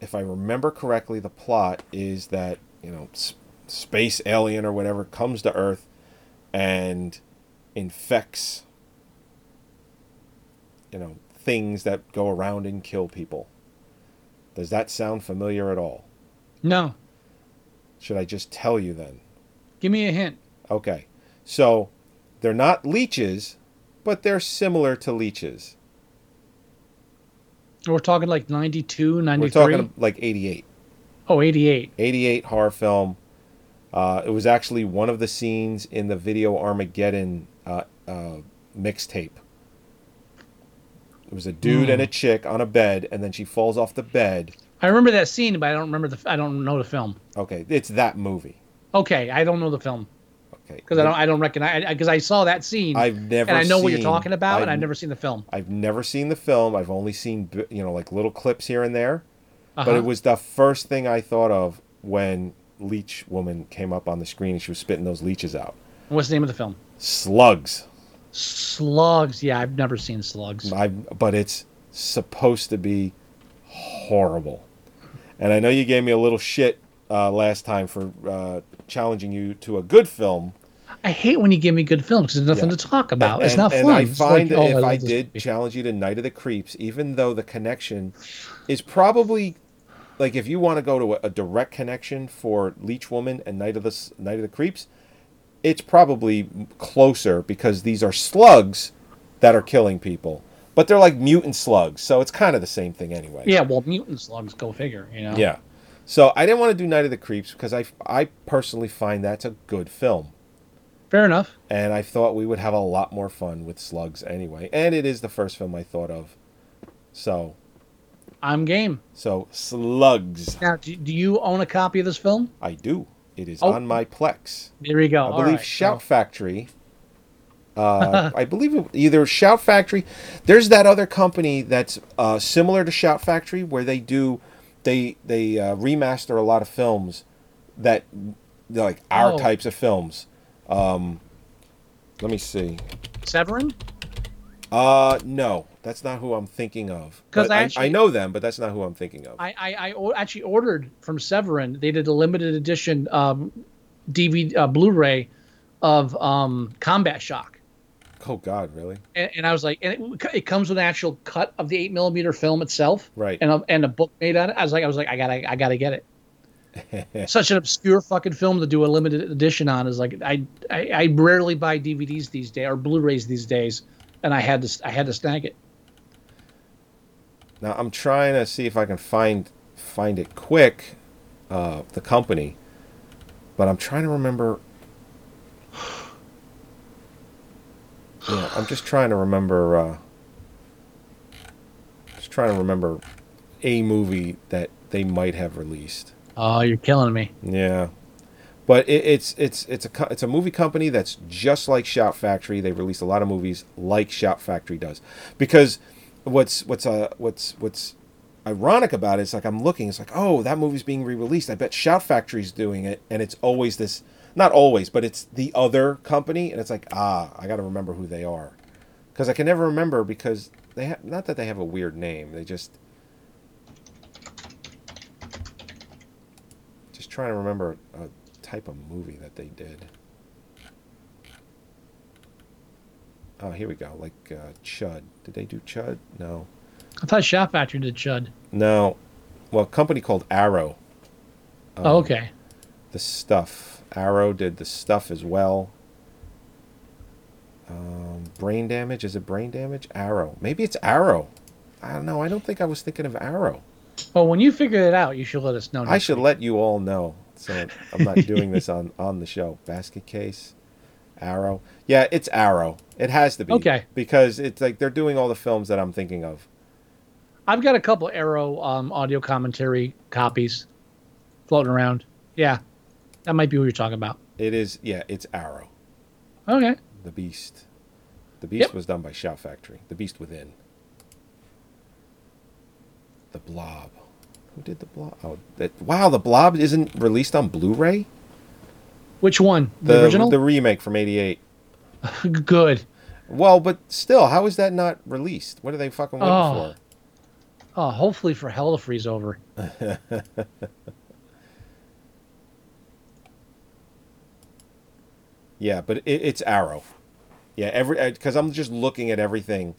if I remember correctly, the plot is that you know s- space alien or whatever comes to Earth and infects you know things that go around and kill people. Does that sound familiar at all?
no.
Should I just tell you then?
Give me a hint.
Okay. So they're not leeches, but they're similar to leeches.
We're talking like 92,
We're
93?
talking like 88.
oh, 88.
88 horror film. Uh, it was actually one of the scenes in the video Armageddon uh, uh, mixtape. It was a dude and a chick on a bed, and then she falls off the bed.
I remember that scene, but I don't remember the. I don't know the film.
Okay, it's that movie.
Okay, I don't know the film
Okay,
because I don't. I don't recognize because I saw that scene.
I've never.
and I know what you're talking about, and
I've-
I've never seen the film.
I've never seen the film. I've only seen you know like little clips here and there. But
Uh-huh.
it was the first thing I thought of when Leech Woman came up on the screen and she was spitting those leeches out.
What's the name of the film?
Slugs.
Slugs. Yeah, I've never seen Slugs.
I but it's supposed to be horrible. And I know you gave me a little shit uh, last time for uh, challenging you to a good film.
I hate when you give me good films because there's nothing
Yeah.
to talk about. it's
and,
not
and
fun.
I
It's
find
like, oh,
that if
love
I did
movie.
challenge you to Night of the Creeps, even though the connection is probably like if you want to go to a, a direct connection for Leech Woman and Night of the Night of the Creeps, it's probably closer because these are slugs that are killing people, but they're like mutant slugs, so it's kind of the same thing anyway.
yeah, well, mutant slugs go figure. You know.
Yeah. So I didn't want to do Night of the Creeps because I I personally find that's a good film.
Fair enough.
and I thought we would have a lot more fun with slugs anyway. And it is the first film I thought of. So,
I'm game.
so slugs.
Now, do, do you own a copy of this film?
I do. It is
Oh.
on my Plex.
There you go.
I
All
believe
right,
Shout
so-
Factory. Uh, I believe it, either Shout Factory. There's that other company that's uh, similar to Shout Factory where they do they they uh, remaster a lot of films that like our
Oh.
types of films. Um, let me see.
Severin.
Uh, no, that's not who I'm thinking of.
'Cause
But
I
I, I know them, but that's not who I'm thinking of.
I, I, I o- actually ordered from Severin. They did a limited edition um, DVD uh, Blu-ray of um, Combat Shock,
oh God, really?
and, and I was like, and it, it comes with an actual cut of the eight millimeter film itself,
Right.
And a, and a book made on it. I was like, I was like, I gotta, I gotta get it. Such an obscure fucking film to do a limited edition on is like I, I I rarely buy DVDs these days or Blu-rays these days, and I had to I had to snag it.
Now I'm trying to see if I can find find it quick, uh, the company, but I'm trying to remember. Yeah, I'm just trying to remember. Uh, just trying to remember a movie that they might have released.
Oh, you're killing me.
Yeah, but it, it's it's it's a it's a movie company that's just like Shout Factory. They release a lot of movies like Shout Factory does, because what's what's uh what's what's ironic about it is like I'm looking, it's like oh that movie's being re-released. I bet Shout Factory's doing it, and it's always this not always, but it's the other company, and it's like ah I got to remember who they are, because I can never remember because they have not that they have a weird name, they just just trying to remember a type of movie that they did. Oh, here we go. Like uh, Chud. Did they do Chud? No.
I thought Shout Factory did Chud.
No. Well, a company called Arrow. Um,
oh, okay.
The stuff. Arrow did the stuff as well. Um, brain damage. Is it brain damage? Arrow. Maybe it's Arrow. I don't know. I don't think I was thinking of Arrow.
Well, when you figure it out, you should let us know.
I should
week.
let you all know. So I'm not doing this on on the show. Basket case, Arrow. Yeah, it's Arrow. It has to be.
Okay.
Because it's like they're doing all the films that I'm thinking of.
I've got a couple Arrow um, audio commentary copies floating around. Yeah, that might be what you're talking about.
It is. Yeah, it's Arrow.
Okay.
The Beast. The Beast
Yep.
was done by Shout Factory. The Beast Within. The Blob. Who did the Blob? Oh, that, wow! The Blob isn't released on Blu-ray.
Which one? The,
The
original?
the remake from '88.
Good.
Well, but still, how is that not released? What are they fucking waiting
Oh.
for?
Oh, hopefully for hell to freeze over.
Yeah, but it, it's Arrow. Yeah, every because I'm just looking at everything,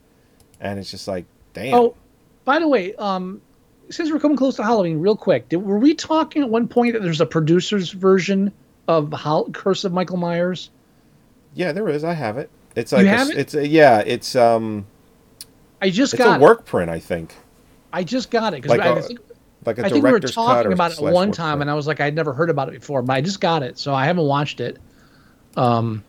and it's just like, damn.
Oh, by the way, um, since we're coming close to Halloween, real quick, did, were we talking at one point that there's a producer's version of Hol- Curse of Michael Myers?
Yeah, there is. I have it. It's like a,
have
s-
it?
it's a, yeah, it's um,
I just
it's
got
a work print, I think.
I just got it because
like
I,
a-
think,
like a
I think we were talking about it one time,
print.
and I was like, I'd never heard about it before, but I just got it, so I haven't watched it. Um,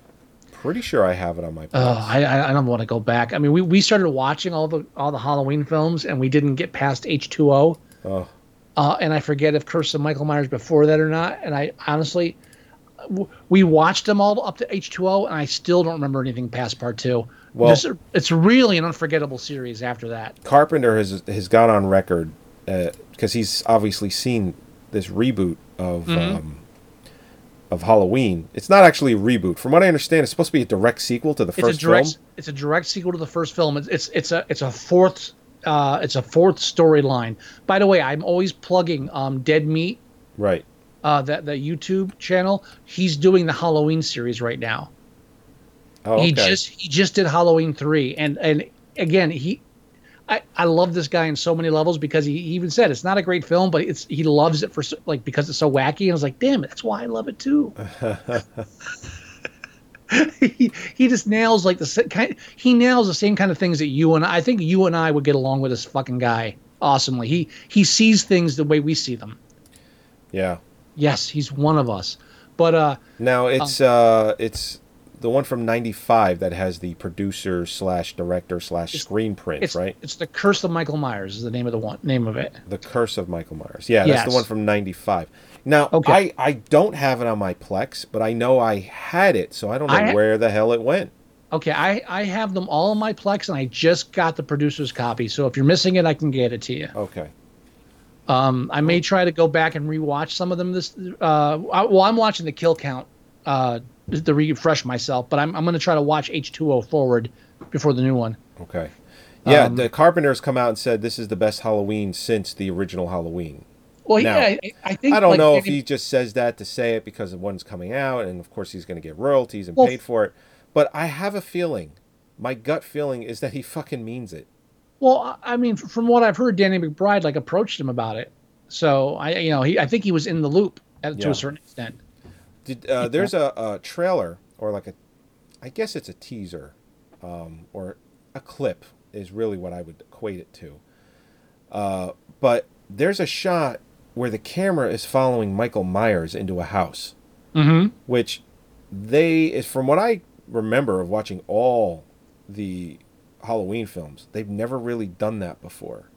pretty sure I have it on my.
Oh,
Plex.
I I don't want to go back. I mean, we, we started watching all the all the Halloween films, and we didn't get past H two O.
Oh,
Uh, and I forget if Curse of Michael Myers before that or not. And I honestly, w- we watched them all up to H two O, and I still don't remember anything past part two.
Well-
it's really an unforgettable series after that.
Carpenter has has gone on record because he's obviously seen this reboot of
Mm-hmm.
um, of Halloween. It's not actually a reboot, from what I understand. It's supposed to be a direct sequel to the
It's
first
a direct.
film.
It's a direct sequel to the first film. It's it's, it's a it's a fourth. Uh, it's a fourth storyline. By the way, I'm always plugging um, Dead Meat
Right.
uh, that the YouTube channel. He's doing the Halloween series right now.
Oh, okay.
He just he just did Halloween three, and and again he, I I love this guy in so many levels because he, he even said it's not a great film, but it's he loves it for like because it's so wacky, and I was like, damn it, that's why I love it too. he, he just nails like the kind. He nails the same kind of things that you and I think you and I would get along with this fucking guy awesomely. He he sees things the way we see them.
yeah.
Yes, he's one of us. But uh,
Now it's uh it's the one from '95 that has the producer slash director slash screen print,
it's
right?
it's the Curse of Michael Myers is the name of the one name of it.
The Curse of Michael Myers. Yeah, that's the one from '95. Now
Okay.
I I don't have it on my Plex, but I know I had it, so I don't know
I-
where the hell it went.
Okay, I I have them all on my Plex, and I just got the producer's copy. So if you're missing it, I can get it to you.
Okay.
Um, I may try to go back and rewatch some of them. This, uh, I- well, I'm watching the kill count uh, to refresh myself, but I'm I'm going to try to watch H2O forward before the new one.
Okay. Yeah,
Um,
the Carpenters come out and said this is the best Halloween since the original Halloween.
Well,
Now,
yeah, I, I think
I don't
like,
know if he just says that to say it because of one's coming out, and of course he's going to get royalties and
Well,
paid for it. But I have a feeling, my gut feeling is that he fucking means it.
Well, I mean, from what I've heard, Danny McBride like approached him about it. So I, you know, he I think he was in the loop at, to a certain extent.
Did uh, there's a, a trailer or like a, I guess it's a teaser, um, or a clip is really what I would equate it to. Uh, but there's a shot where the camera is following Michael Myers into a house.
Mm-hmm.
which they is from what I remember of watching all the Halloween films, they've never really done that before.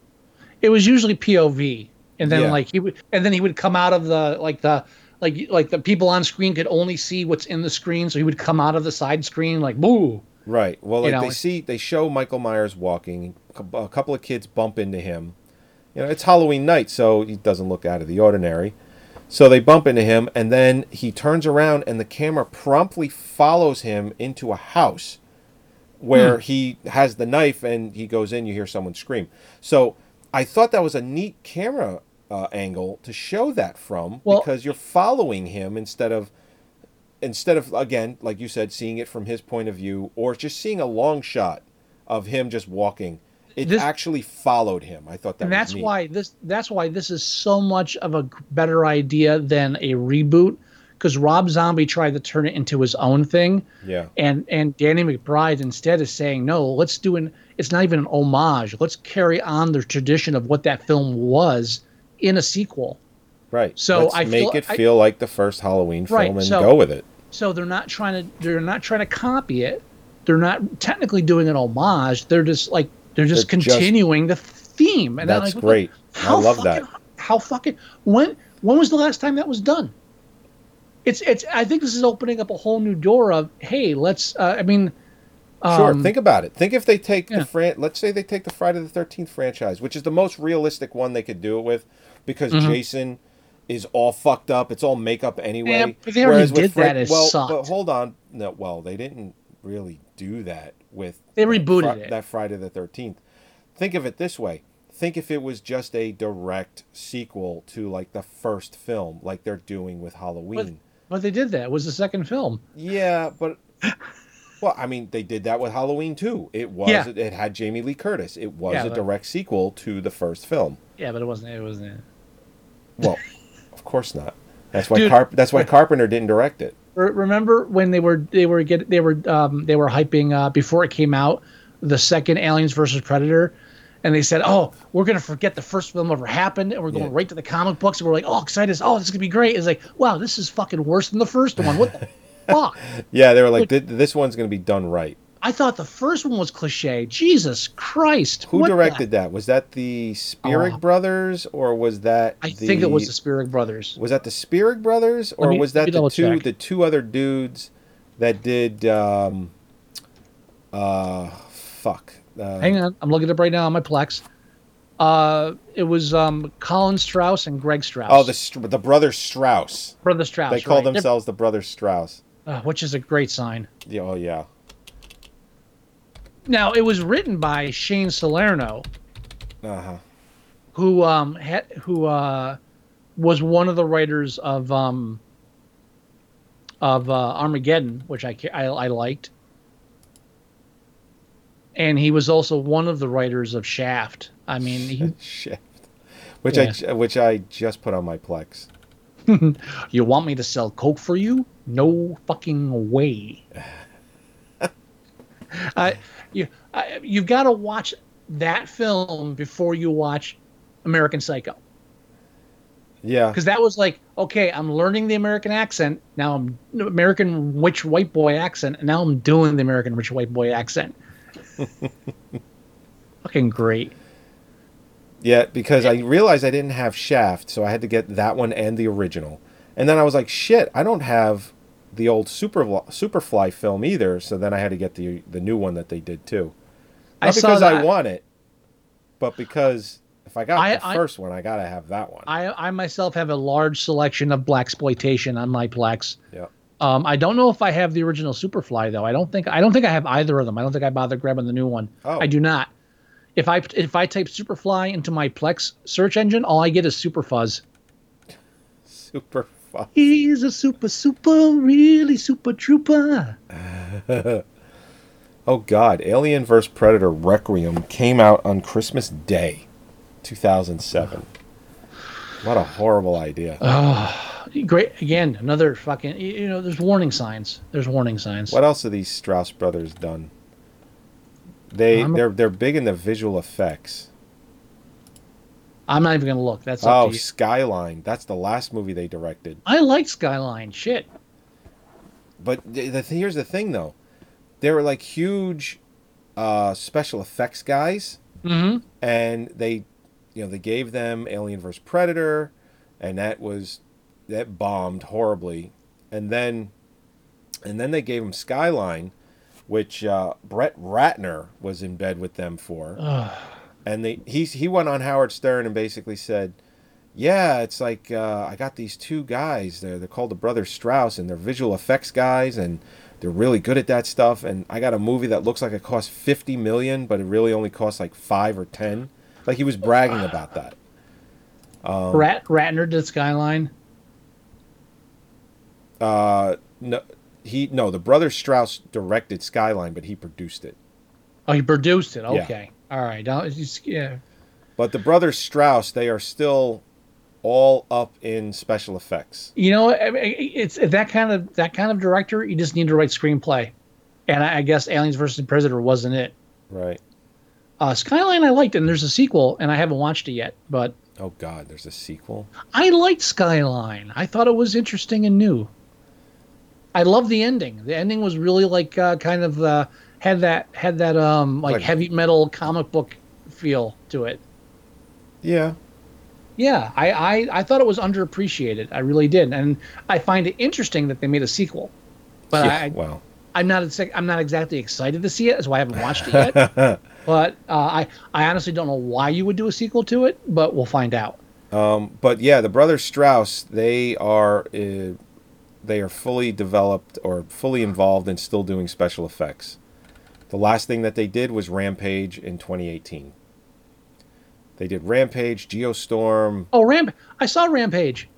It was usually POV, and then
Yeah.
like he would, and then he would come out of the like the like like the people on screen could only see what's in the screen, so he would come out of the side screen like boo.
Right. Well,
You know,
they see, they show Michael Myers walking. a A couple of kids bump into him. You know, it's Halloween night, so he doesn't look out of the ordinary. So they bump into him, and then he turns around, and the camera promptly follows him into a house where hmm. he has the knife, and he goes in. You hear someone scream. So I thought that was a neat camera uh, angle to show that from,
Well-
because you're following him instead of instead of again like you said seeing it from his point of view or just seeing a long shot of him just walking it
This-
actually followed him i thought that
and
was
that's
neat.
why this that's why this is so much of a better idea than a reboot because Rob Zombie tried to turn it into his own thing.
yeah
and and Danny McBride instead is saying no let's do an it's not even an homage let's carry on the tradition of what that film was in a sequel.
Right.
So
Let's
I
make
feel-
it
I-
feel like the first halloween film
Right,
and
so-
go with it.
So they're not trying to they're not trying to copy it. They're not technically doing an homage. They're just like they're just
They're just-
continuing the theme. And
that's
like,
great. I love that.
how fucking when when was the last time that was done? It's it's i think this is opening up a whole new door of hey let's uh, i mean
sure
um,
think about it. Think if they take
yeah.
the fran let's say they take the friday the 13th franchise which is the most realistic one they could do it with because
Mm-hmm.
jason is all fucked up it's all makeup anyway
Yeah, but they already
Whereas with
that, it
well
sucked.
but hold on no well they didn't really do that with
They
that
rebooted
Fri-
it.
that friday the 13th think of it this way think if it was just a direct sequel to like the first film like they're doing with halloween
but they did that it was the second film
yeah, but well, I mean, they did that with Halloween too. It was
Yeah.
it had Jamie Lee Curtis. It was
Yeah,
a
but-
direct sequel to the first film.
yeah but it wasn't it wasn't
Well, of course not. That's why
Dude.
Carp- that's why Carpenter didn't direct it.
Remember when they were they were get they were um, they were hyping uh, before it came out the second Aliens versus Predator, and they said, "Oh, we're gonna forget the first film ever happened, and we're going
Yeah.
right to the comic books." And we're like, "Oh, excited! Oh, this is gonna be great!" It's like, "Wow, this is fucking worse than the first one. What the fuck?"
Yeah, they were like, "Th- this one's going to be done right.
I thought the first one was cliche. Jesus Christ!
Who
what the-
directed that? Was that the Spierig
Oh.
brothers, or was that?
I
the,
think it was the Spierig Brothers.
Was that the Spierig brothers, or
me-
was that the two
check.
the two other dudes that did? Um, uh, fuck. Uh,
Hang on, I'm looking it up right now on my Plex. Uh, it was um, Colin Strause and Greg Strause.
Oh, the the brothers Strause.
brother Strause.
They call
right. They're-
themselves the brothers Strause.
uh, which is a great sign.
Yeah, oh yeah.
Now it was written by Shane Salerno,
Uh huh.
who um had, who uh was one of the writers of um of uh, Armageddon, which I I, I liked. and he was also one of the writers of Shaft. I mean, he,
Shit. Which I which I just put on my Plex.
you want me to sell coke for you? No fucking way. I, you, I, you've got to watch that film before you watch American Psycho.
Yeah.
because that was like okay i'm learning the american accent now i'm american rich white boy accent and now i'm doing the american rich white boy accent fucking great
Yeah, because I realized I didn't have Shaft, so I had to get that one and the original. And then I was like, shit, I don't have the old Super Superfly film either. So then I had to get the the new one that they did too.
I
Not
saw
because I want it, but because if I got
I-
the
I-
first one, I gotta have that one.
i i myself have a large selection of black exploitation on my plex
yeah.
um, I don't know if I have the original Superfly though. I don't think I don't think I have either of them. I don't think I bothered grabbing the new one.
Oh.
I do not. If I if I type Superfly into my Plex search engine, all I get is Superfuzz.
Super fun.
He's a super super really super trooper.
Oh God, Alien vs Predator Requiem came out on Christmas Day, 2007. What a horrible idea.
Oh, Great again, another fucking you know. There's warning signs. There's warning signs.
What else have these Strause brothers done? They
I'm
they're they're big in the visual effects.
I'm not even gonna look. That's
Oh. Skyline. That's the last movie they directed.
I like Skyline. Shit.
But the, the here's the thing though. They were like huge uh, special effects guys
Mm-hmm.
and they you know, they gave them Alien vs Predator and that was that bombed horribly. And then and then they gave them Skyline which uh, Brett Ratner was in bed with them for. And they he he went on Howard Stern and basically said, "Yeah, it's like uh, I got these two guys. They're they're called the Brothers Strause, and they're visual effects guys, and they're really good at that stuff. And I got a movie that looks like it cost fifty million, but it really only cost like five or ten. Like he was bragging about that. Um,
Rat Ratner did Skyline.
Uh, no, he no, the Brothers Strause directed Skyline, but he produced it.
Oh, he produced it.
Yeah.
All right. Just- yeah.
But the Brothers Strause, they are still all up in special effects.
You know, it's that kind of that kind of director. You just need to write screenplay, and I, I guess Aliens versus Predator wasn't it.
Right.
Uh, Skyline I liked, and there's a sequel, and I haven't watched it yet, but
Oh God, there's a sequel.
I liked Skyline. I thought it was interesting and new. I love the ending. The ending was really like uh, kind of uh, had that had that um like
Like-
heavy metal comic book feel to it.
Yeah.
Yeah, I, I I thought it was underappreciated. I really did, and I find it interesting that they made a sequel. But
yeah,
I,
well,
I'm not I'm not exactly excited to see it. That's why I haven't watched it yet. but uh, I I honestly don't know why you would do a sequel to it, but we'll find out.
um, but yeah, the brothers Strause, they are uh, they are fully developed or fully involved in still doing special effects. The last thing that they did was Rampage in 2018. They did Rampage, Geostorm.
Oh, Ramp! I saw Rampage.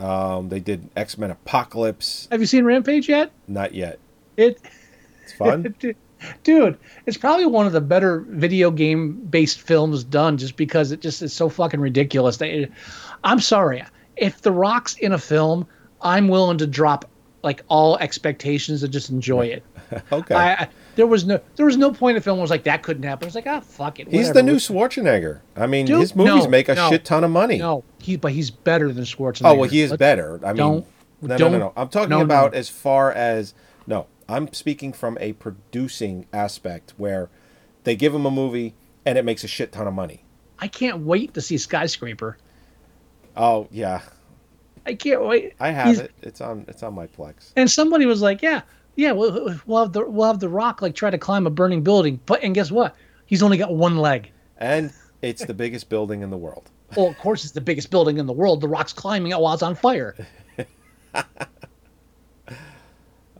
Um, they did X Men Apocalypse.
Have you seen Rampage yet?
Not yet.
It,
It's fun.
dude, it's probably one of the better video game based films done, just because it just is so fucking ridiculous. They, I'm sorry, if The Rock's in a film, I'm willing to drop like all expectations and just enjoy it.
okay.
I, I there was no there was no point in film where it was like that couldn't happen. It's like ah fuck it.
He's the new Schwarzenegger. I mean,
Dude,
his movies
no,
make a
no,
shit ton of money.
No, he but he's better than Schwarzenegger.
Oh well, he is
Let's-
better. I mean,
don't-
no, no,
don't-
no, no. I'm talking
no, no.
about as far as no. I'm speaking from a producing aspect where they give him a movie and it makes a shit ton of money.
I can't wait to see Skyscraper.
Oh yeah,
I can't wait.
I have
He's-
it. It's on. It's on my Plex.
And somebody was like, "Yeah, yeah, we'll, we'll have the we'll have the Rock like try to climb a burning building, but and guess what? He's only got one leg.
And it's the biggest building in the world.
Well, of course, it's the biggest building in the world. The Rock's climbing it while it's on fire.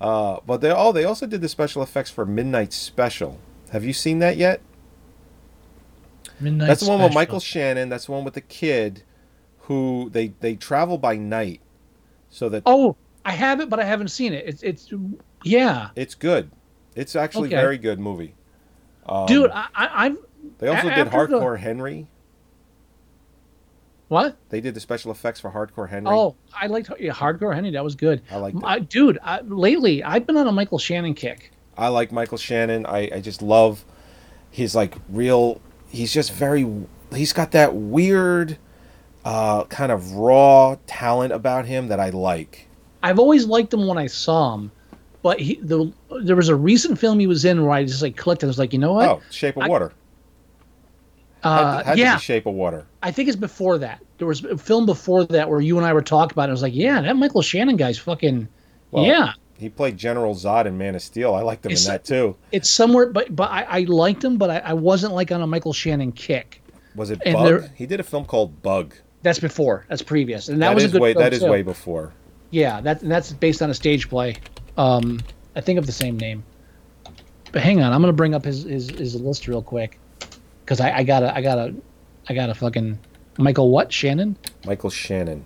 Uh, but they oh they also did the special effects for Midnight Special. Have you seen that yet?
Midnight
That's the one with Michael Shannon. That's the one with the kid who they they travel by night, so that
Oh, I have it, but I haven't seen it. It's it's yeah.
it's good. It's actually
Okay.
a very good movie.
Dude, I, I, I've
They also did
after the-
Hardcore Henry.
what?
They did the special effects for Hardcore Henry.
Oh, I liked yeah, Hardcore Henry. That was good.
I
like. Dude, I, lately I've been on a Michael Shannon kick.
I like Michael Shannon. I, I just love his like real. He's just very. He's got that weird, uh, kind of raw talent about him that I like.
I've always liked him when I saw him, but he the there was a recent film he was in where I just like clicked and I was like, you know what?
Oh, Shape of
I-
Water.
uh,
had
yeah,
Shape of Water.
I think it's before that. There was a film before that where you and I were talking about it. I was like, yeah, that Michael Shannon guy's fucking
Well,
yeah.
He played General Zod in Man of Steel. I liked him
It's-
in that too.
It's somewhere, but but I, I liked him, but I, I wasn't like on a Michael Shannon kick.
Was it
And
Bug?
there-
He did a film called Bug.
That's before. That's previous, and that,
that
was
is
a good
way that is
too.
way before.
Yeah, that and that's based on a stage play. Um, I think of the same name. But hang on, I'm gonna bring up his his, his list real quick, because I, I gotta I gotta I gotta fucking Michael what Shannon?
Michael Shannon.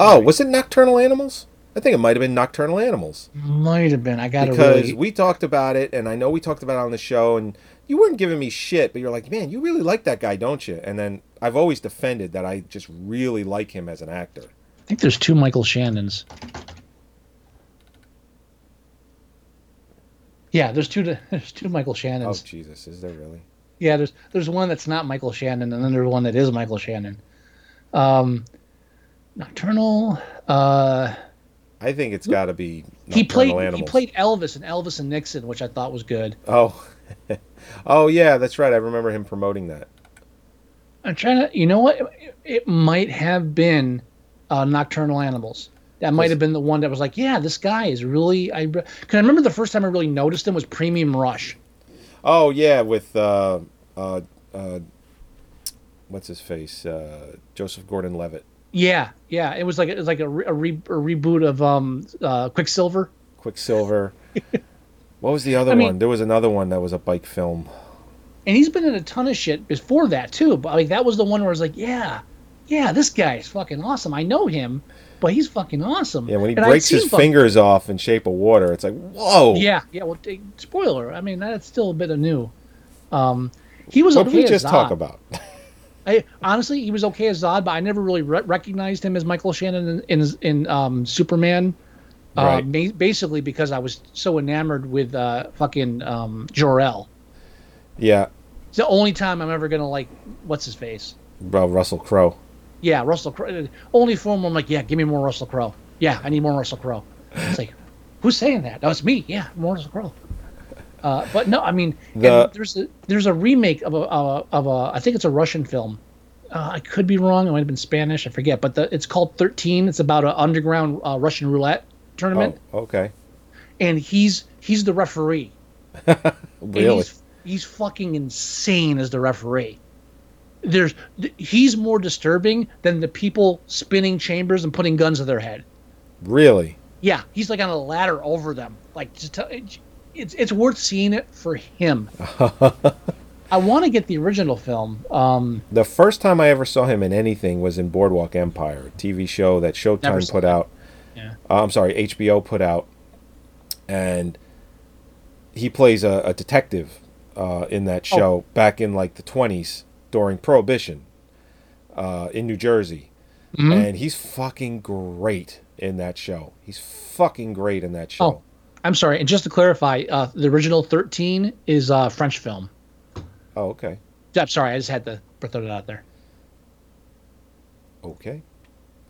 Oh, was it Nocturnal Animals? I think it might have been Nocturnal Animals.
Might have been. I gotta
because
really.
we talked about it, and I know we talked about it on the show, and you weren't giving me shit, but you're like, man, you really like that guy, don't you? And then I've always defended that I just really like him as an actor.
I think there's two Michael Shannons. Yeah, there's two. There's two Michael Shannons.
Oh Jesus, is there really?
Yeah, there's there's one that's not Michael Shannon, and then there's one that is Michael Shannon. Um, Nocturnal. Uh,
I think it's got to be.
he played
Animals.
he played Elvis and Elvis and Nixon, which I thought was good.
Oh, oh yeah, that's right. I remember him promoting that.
I'm trying to. You know what? It, it might have been uh, Nocturnal Animals. That might have been the one that was like, yeah, this guy is really. I because I remember the first time I really noticed him was Premium Rush.
Oh yeah, with uh, uh, uh, what's his face? Uh, Joseph Gordon-Levitt,
Yeah, yeah. It was like it was like a, re, a, re, a reboot of um uh, Quicksilver.
Quicksilver. what was the other
I mean-
one? There was another one that was a bike film.
And he's been in a ton of shit before that too. But like that was the one where I was like, yeah, yeah, this guy's fucking awesome. I know him, but he's fucking awesome.
Yeah, when he
And
breaks his fingers off in Shape of Water, it's like, whoa.
Yeah, yeah. Well, spoiler. I mean, that's still a bit of new. Um, he was
What
okay
did we just talk about?
I honestly, he was okay as Zod, but I never really re- recognized him as Michael Shannon in in, in um, Superman. Uh,
Right.
ba- basically, because I was so enamored with uh, fucking um, Jor El.
yeah,
It's the only time I'm ever gonna like what's his face.
bro, Russell Crowe.
Yeah, Russell Crowe. Only film where I'm like, yeah, give me more Russell Crowe. Yeah, I need more Russell Crowe. It's like, who's saying that? Oh, it's me. Yeah, more Russell Crowe. Uh, but no, I mean,
The-
there's a there's a remake of a uh, of a I think it's a Russian film. Uh, I could be wrong. It might have been Spanish. I forget. But the, it's called Thirteen. It's about an underground uh, Russian roulette tournament,
Oh, okay.
and he's he's the referee.
Really?
he's, he's fucking insane as the referee. There's he's more disturbing than the people spinning chambers and putting guns to their head.
Really?
Yeah, he's like on a ladder over them. Like tell, it's it's worth seeing it for him. I want to get the original film. Um,
The first time I ever saw him in anything was in Boardwalk Empire, a TV show that Showtime put
that.
out.
Yeah.
Uh, I'm sorry, HBO put out, and he plays a, a detective uh, in that
Oh.
show back in like the 20s during Prohibition uh, in New Jersey,
Mm-hmm.
and he's fucking great in that show. He's fucking great in that show.
Oh. I'm sorry, and just to clarify, uh, the original Thirteen is a French film.
Oh, okay,
I'm sorry, I just had to throw it out there.
okay.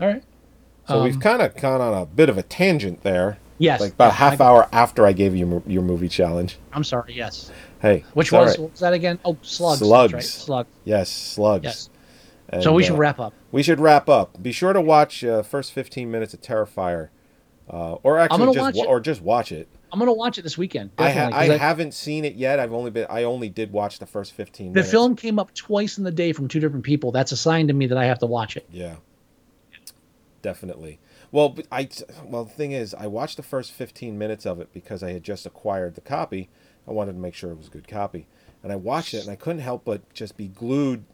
All right.
So we've kind of gone on a bit of a tangent there.
Um, Yes.
like about
yeah,
half
I-
hour after I gave you your movie challenge.
I'm sorry. Yes.
Hey,
Which was
right.
was that again? Oh, slugs.
Slugs.
right, Slug.
yes, slugs.
Yes.
And,
so we should
uh,
wrap up.
We should wrap up. Be sure to watch uh, first 15 minutes of Terrifier, uh, or actually just
watch
wa-
it.
or just watch it.
I'm gonna watch it this weekend.
I, ha- I
'cause
haven't seen it yet. I've only been I only did watch the first 15
The
minutes.
film came up twice in the day from two different people. That's a sign to me that I have to watch it.
Yeah. Definitely. Well, I well the thing is, I watched the first 15 minutes of it because I had just acquired the copy. I wanted to make sure it was a good copy, and I watched it, and I couldn't help but just be glued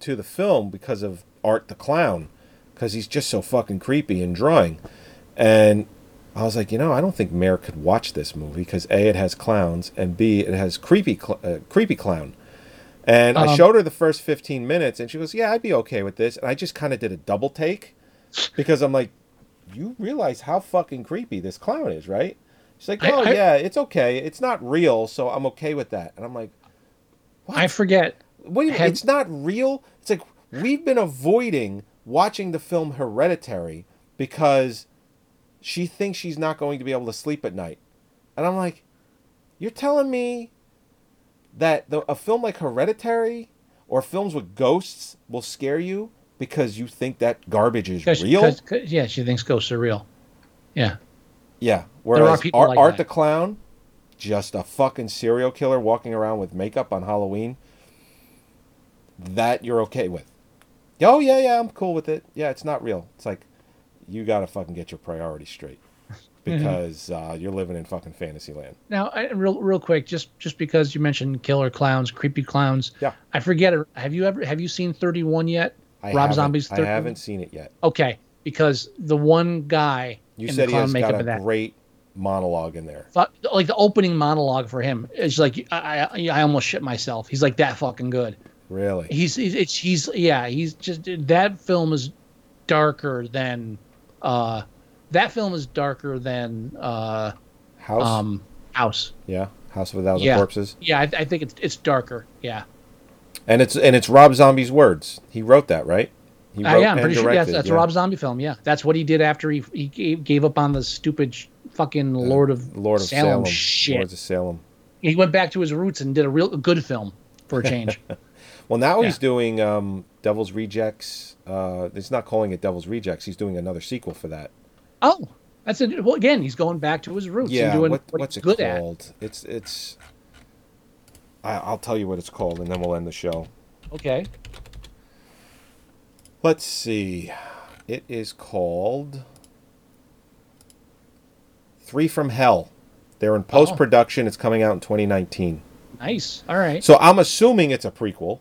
to the film because of Art the Clown, because he's just so fucking creepy in drawing, and I was like, you know, I don't think Mare could watch this movie because a it has clowns and b it has creepy cl- uh, creepy clown. And I
Um,
showed her the first 15 minutes and she goes, "Yeah, I'd be okay with this." And I just kind of did a double take because I'm like, "You realize how fucking creepy this clown is, right?" She's like, "Oh,
I-
yeah, it's okay. It's not real, so I'm okay with that." And I'm like,
I forget.
what do you It's not real. It's like we've been avoiding watching the film Hereditary because she thinks she's not going to be able to sleep at night. And I'm like, you're telling me that the, a film like Hereditary or films with ghosts will scare you because you think that garbage is
Cause,
real?
'cause- 'cause- yeah, she thinks ghosts are real. Yeah.
Yeah. Whereas Art,
like
Art the Clown, just a fucking serial killer walking around with makeup on Halloween, that you're okay with. Oh yeah, yeah, I'm cool with it. Yeah, it's not real. It's like you gotta fucking get your priorities straight because uh, you're living in fucking fantasy land.
Now, I, real real quick, just just because you mentioned killer clowns, creepy clowns.
Yeah.
I forget. it. Have you ever have you seen Thirty One yet?
I
Rob Zombie's.
I
31?
haven't seen it yet.
Okay, because the one guy
You said he has got a great monologue in there.
Like the opening monologue for him is like I, I I almost shit myself. He's like that fucking good.
Really?
He's he's it's, he's yeah he's just that film is darker than uh that film is darker than uh
House?
um House.
yeah. House of a Thousand
Yeah.
Corpses.
Yeah, I, I think it's it's darker. Yeah.
And it's and it's Rob Zombie's words. He wrote that, right? He
Uh, yeah, I'm pretty sure yeah, that's,
yeah.
a Rob Zombie film. Yeah, that's what he did after he he gave, gave up on the stupid fucking Lord of
Lord of
Salem,
Salem.
shit.
Lords of Salem.
He went back to his roots and did a real good film for a change.
Well, now he's doing um, Devil's Rejects. Uh, it's not calling it Devil's Rejects. He's doing another sequel for that.
oh, that's it. Well, again, he's going back to his roots
yeah.
and doing
what-
what,
what's
he's
it
good at.
called? It's it's. I, I'll tell you what it's called, and then we'll end the show.
Okay.
Let's see. It is called Three from Hell. They're in post production. It's coming out in 2019.
Nice. All right.
So I'm assuming it's a prequel.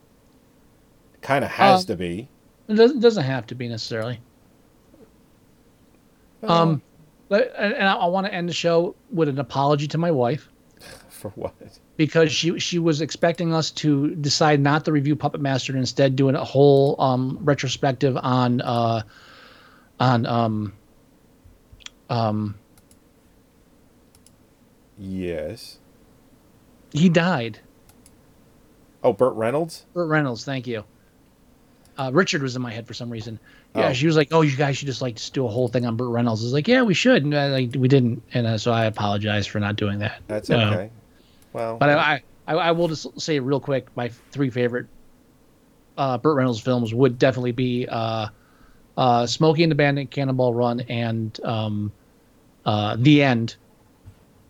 Kind of has
Uh,
to be.
It doesn't, doesn't have to be necessarily. Um, and I, I want to end the show with an apology to my wife
For what?
Because she she was expecting us to decide not to review Puppet Master and instead doing a whole um, retrospective on uh, on um, um,
Yes.
he died.
Oh, Burt Reynolds?
Burt Reynolds, thank you. Uh, Richard was in my head for some reason. Yeah,
Oh.
she was like, "Oh, you guys should just like just do a whole thing on Burt Reynolds." I was like, "Yeah, we should." And uh, like we didn't, and uh, so I apologize for not doing that.
That's okay. Well,
But I, I, I will just say real quick, my three favorite uh, Burt Reynolds films would definitely be uh, uh, Smokey and the Bandit, Cannonball Run, and um, uh, The End.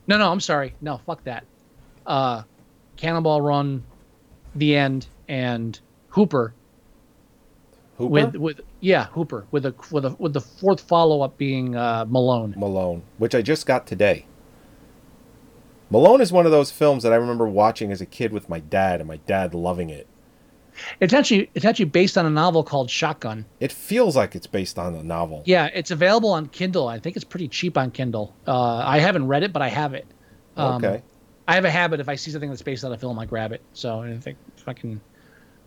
No, no, I'm sorry. No, fuck that. Uh, Cannonball Run, The End, and Hooper.
Hooper?
With with yeah, Hooper with a with a with the fourth follow up being uh, Malone.
Malone, which I just got today. Malone is one of those films that I remember watching as a kid with my dad, and my dad loving it.
It's actually it's actually based on a novel called Shotgun.
It feels like it's based on a novel.
Yeah, it's available on Kindle. I think it's pretty cheap on Kindle. Uh, I haven't read it, but I have it. Um,
okay.
I have a habit if I see something that's based on a film, I grab it. So I think fucking.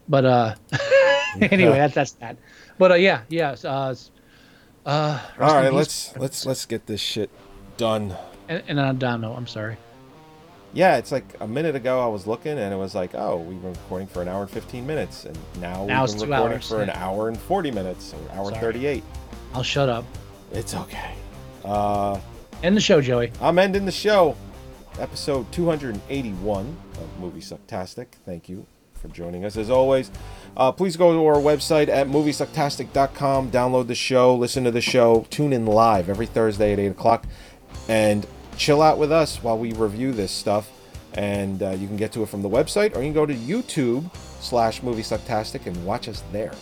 But uh, anyway, that's that's that. But uh, yeah, yeah. Uh, uh,
All
peace.
let's let's let's get this shit done.
And, and on a down note, I'm sorry.
Yeah, it's like a minute ago I was looking and it was like, oh, we were recording for an hour and 15 minutes, and now,
Now
we've been recording
hours,
for an hour and 40 minutes, or hour and
Sorry.
38.
I'll shut up.
It's okay. Uh,
End the show, Joey.
I'm ending the show. Episode 281 of Movie Sucktastic. Thank you for joining us as always. Uh, please go to our website at moviesucktastic.com, download the show, listen to the show, tune in live every Thursday at 8 o'clock, and chill out with us while we review this stuff. And uh, you can get to it from the website, or you can go to YouTube slash Movie Sucktastic and watch us there.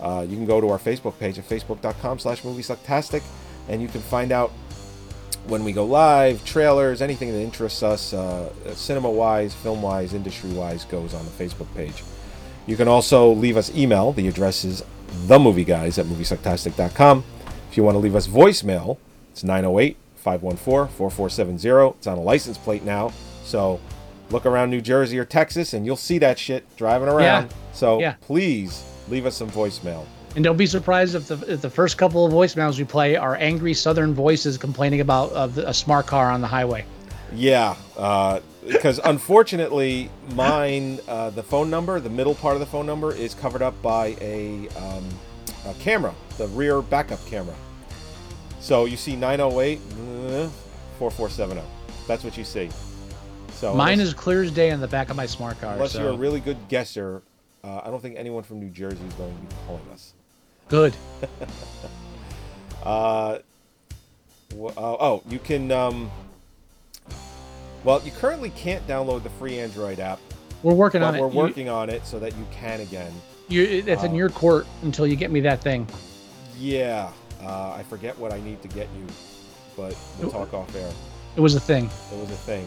Uh, you can go to our Facebook page at facebook.com slash movie sucktastic and you can find out when we go live, trailers, anything that interests us, uh, cinema wise, film wise, industry wise, goes on the Facebook page. You can also leave us email. The address is themovieguys at moviesucktastic.com. If you want to leave us voicemail, it's 908 514-4470. It's on a license plate now. So look around New Jersey or Texas and you'll see that shit driving around.
Yeah.
So
Yeah.
please leave us some voicemail.
And don't be surprised if the if the first couple of voicemails we play are angry Southern voices complaining about of a smart car on the highway.
Yeah, uh, because unfortunately, mine, uh, the phone number, the middle part of the phone number is covered up by a, um, a camera, the rear backup camera. So you see 908 uh, 4470. That's what you see. So
Mine
unless,
is clear as day on the back of my smart car.
unless
so
you're a really good guesser, uh, I don't think anyone from New Jersey is going to be calling us.
good.
Uh, wh- oh, oh, you can. Um, well, you currently can't download the free Android app.
We're working on it.
we're
You-
working on it so that you can again.
You, it's in your court until you get me that thing.
Yeah, uh, I forget what I need to get you, but we'll talk off air.
It was a thing.
It was a thing.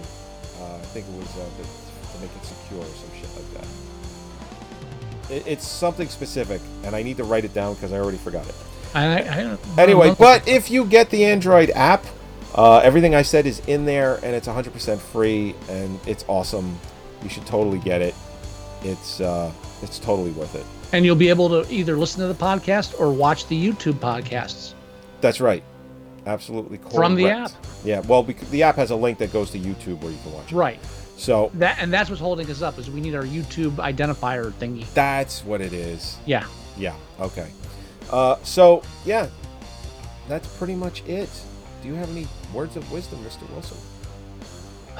Uh, I think it was uh, to, to make it secure or some shit like that. It, it's something specific, and I need to write it down because I already forgot it.
I, I, don't-
Anyway,
I-
but if you get the Android app, uh, everything I said is in there, and it's 100% free, and it's awesome. You should totally get it. It's uh, it's totally worth it.
And you'll be able to either listen to the podcast or watch the YouTube podcasts.
That's right. Absolutely correct.
From the app.
Yeah, well, bec- the app has a link that goes to YouTube where you can watch it.
Right.
So
That and that's what's holding us up is we need our YouTube identifier thingy.
that's what it is.
Yeah.
Yeah. Okay. Uh, so yeah, that's pretty much it. Do you have any words of wisdom, Mr. Wilson?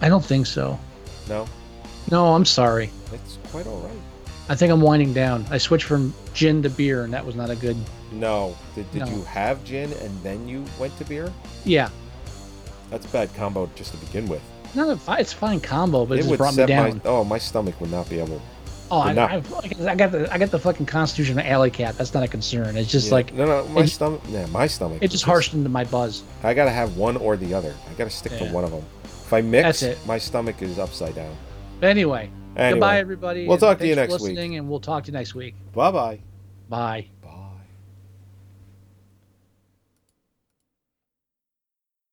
I don't think so.
No.
No, I'm sorry.
It's quite all right.
I think I'm winding down. I switched from gin to beer, and that was not a good.
No. Did, did
No.
you have gin and then you went to beer?
Yeah,
That's a bad combo just to begin with.
not a. It's a fine combo, but it,
it
just
would
brought me down.
my oh my stomach would not be able.
Oh, to. Oh, I,
no.
I, I got the I got the fucking constitution of alley cat. That's not a concern. It's just
Yeah.
like
no no my
it-
stomach yeah my stomach.
it just harshed into my buzz.
I gotta have one or the other. I gotta stick to one of them. If I mix,
That's it.
my stomach is upside down.
But anyway,
Anyway,
goodbye everybody.
we'll
and
talk to you
thanks for
next week.
listening, and we'll talk to you next week.
Bye bye.
Bye.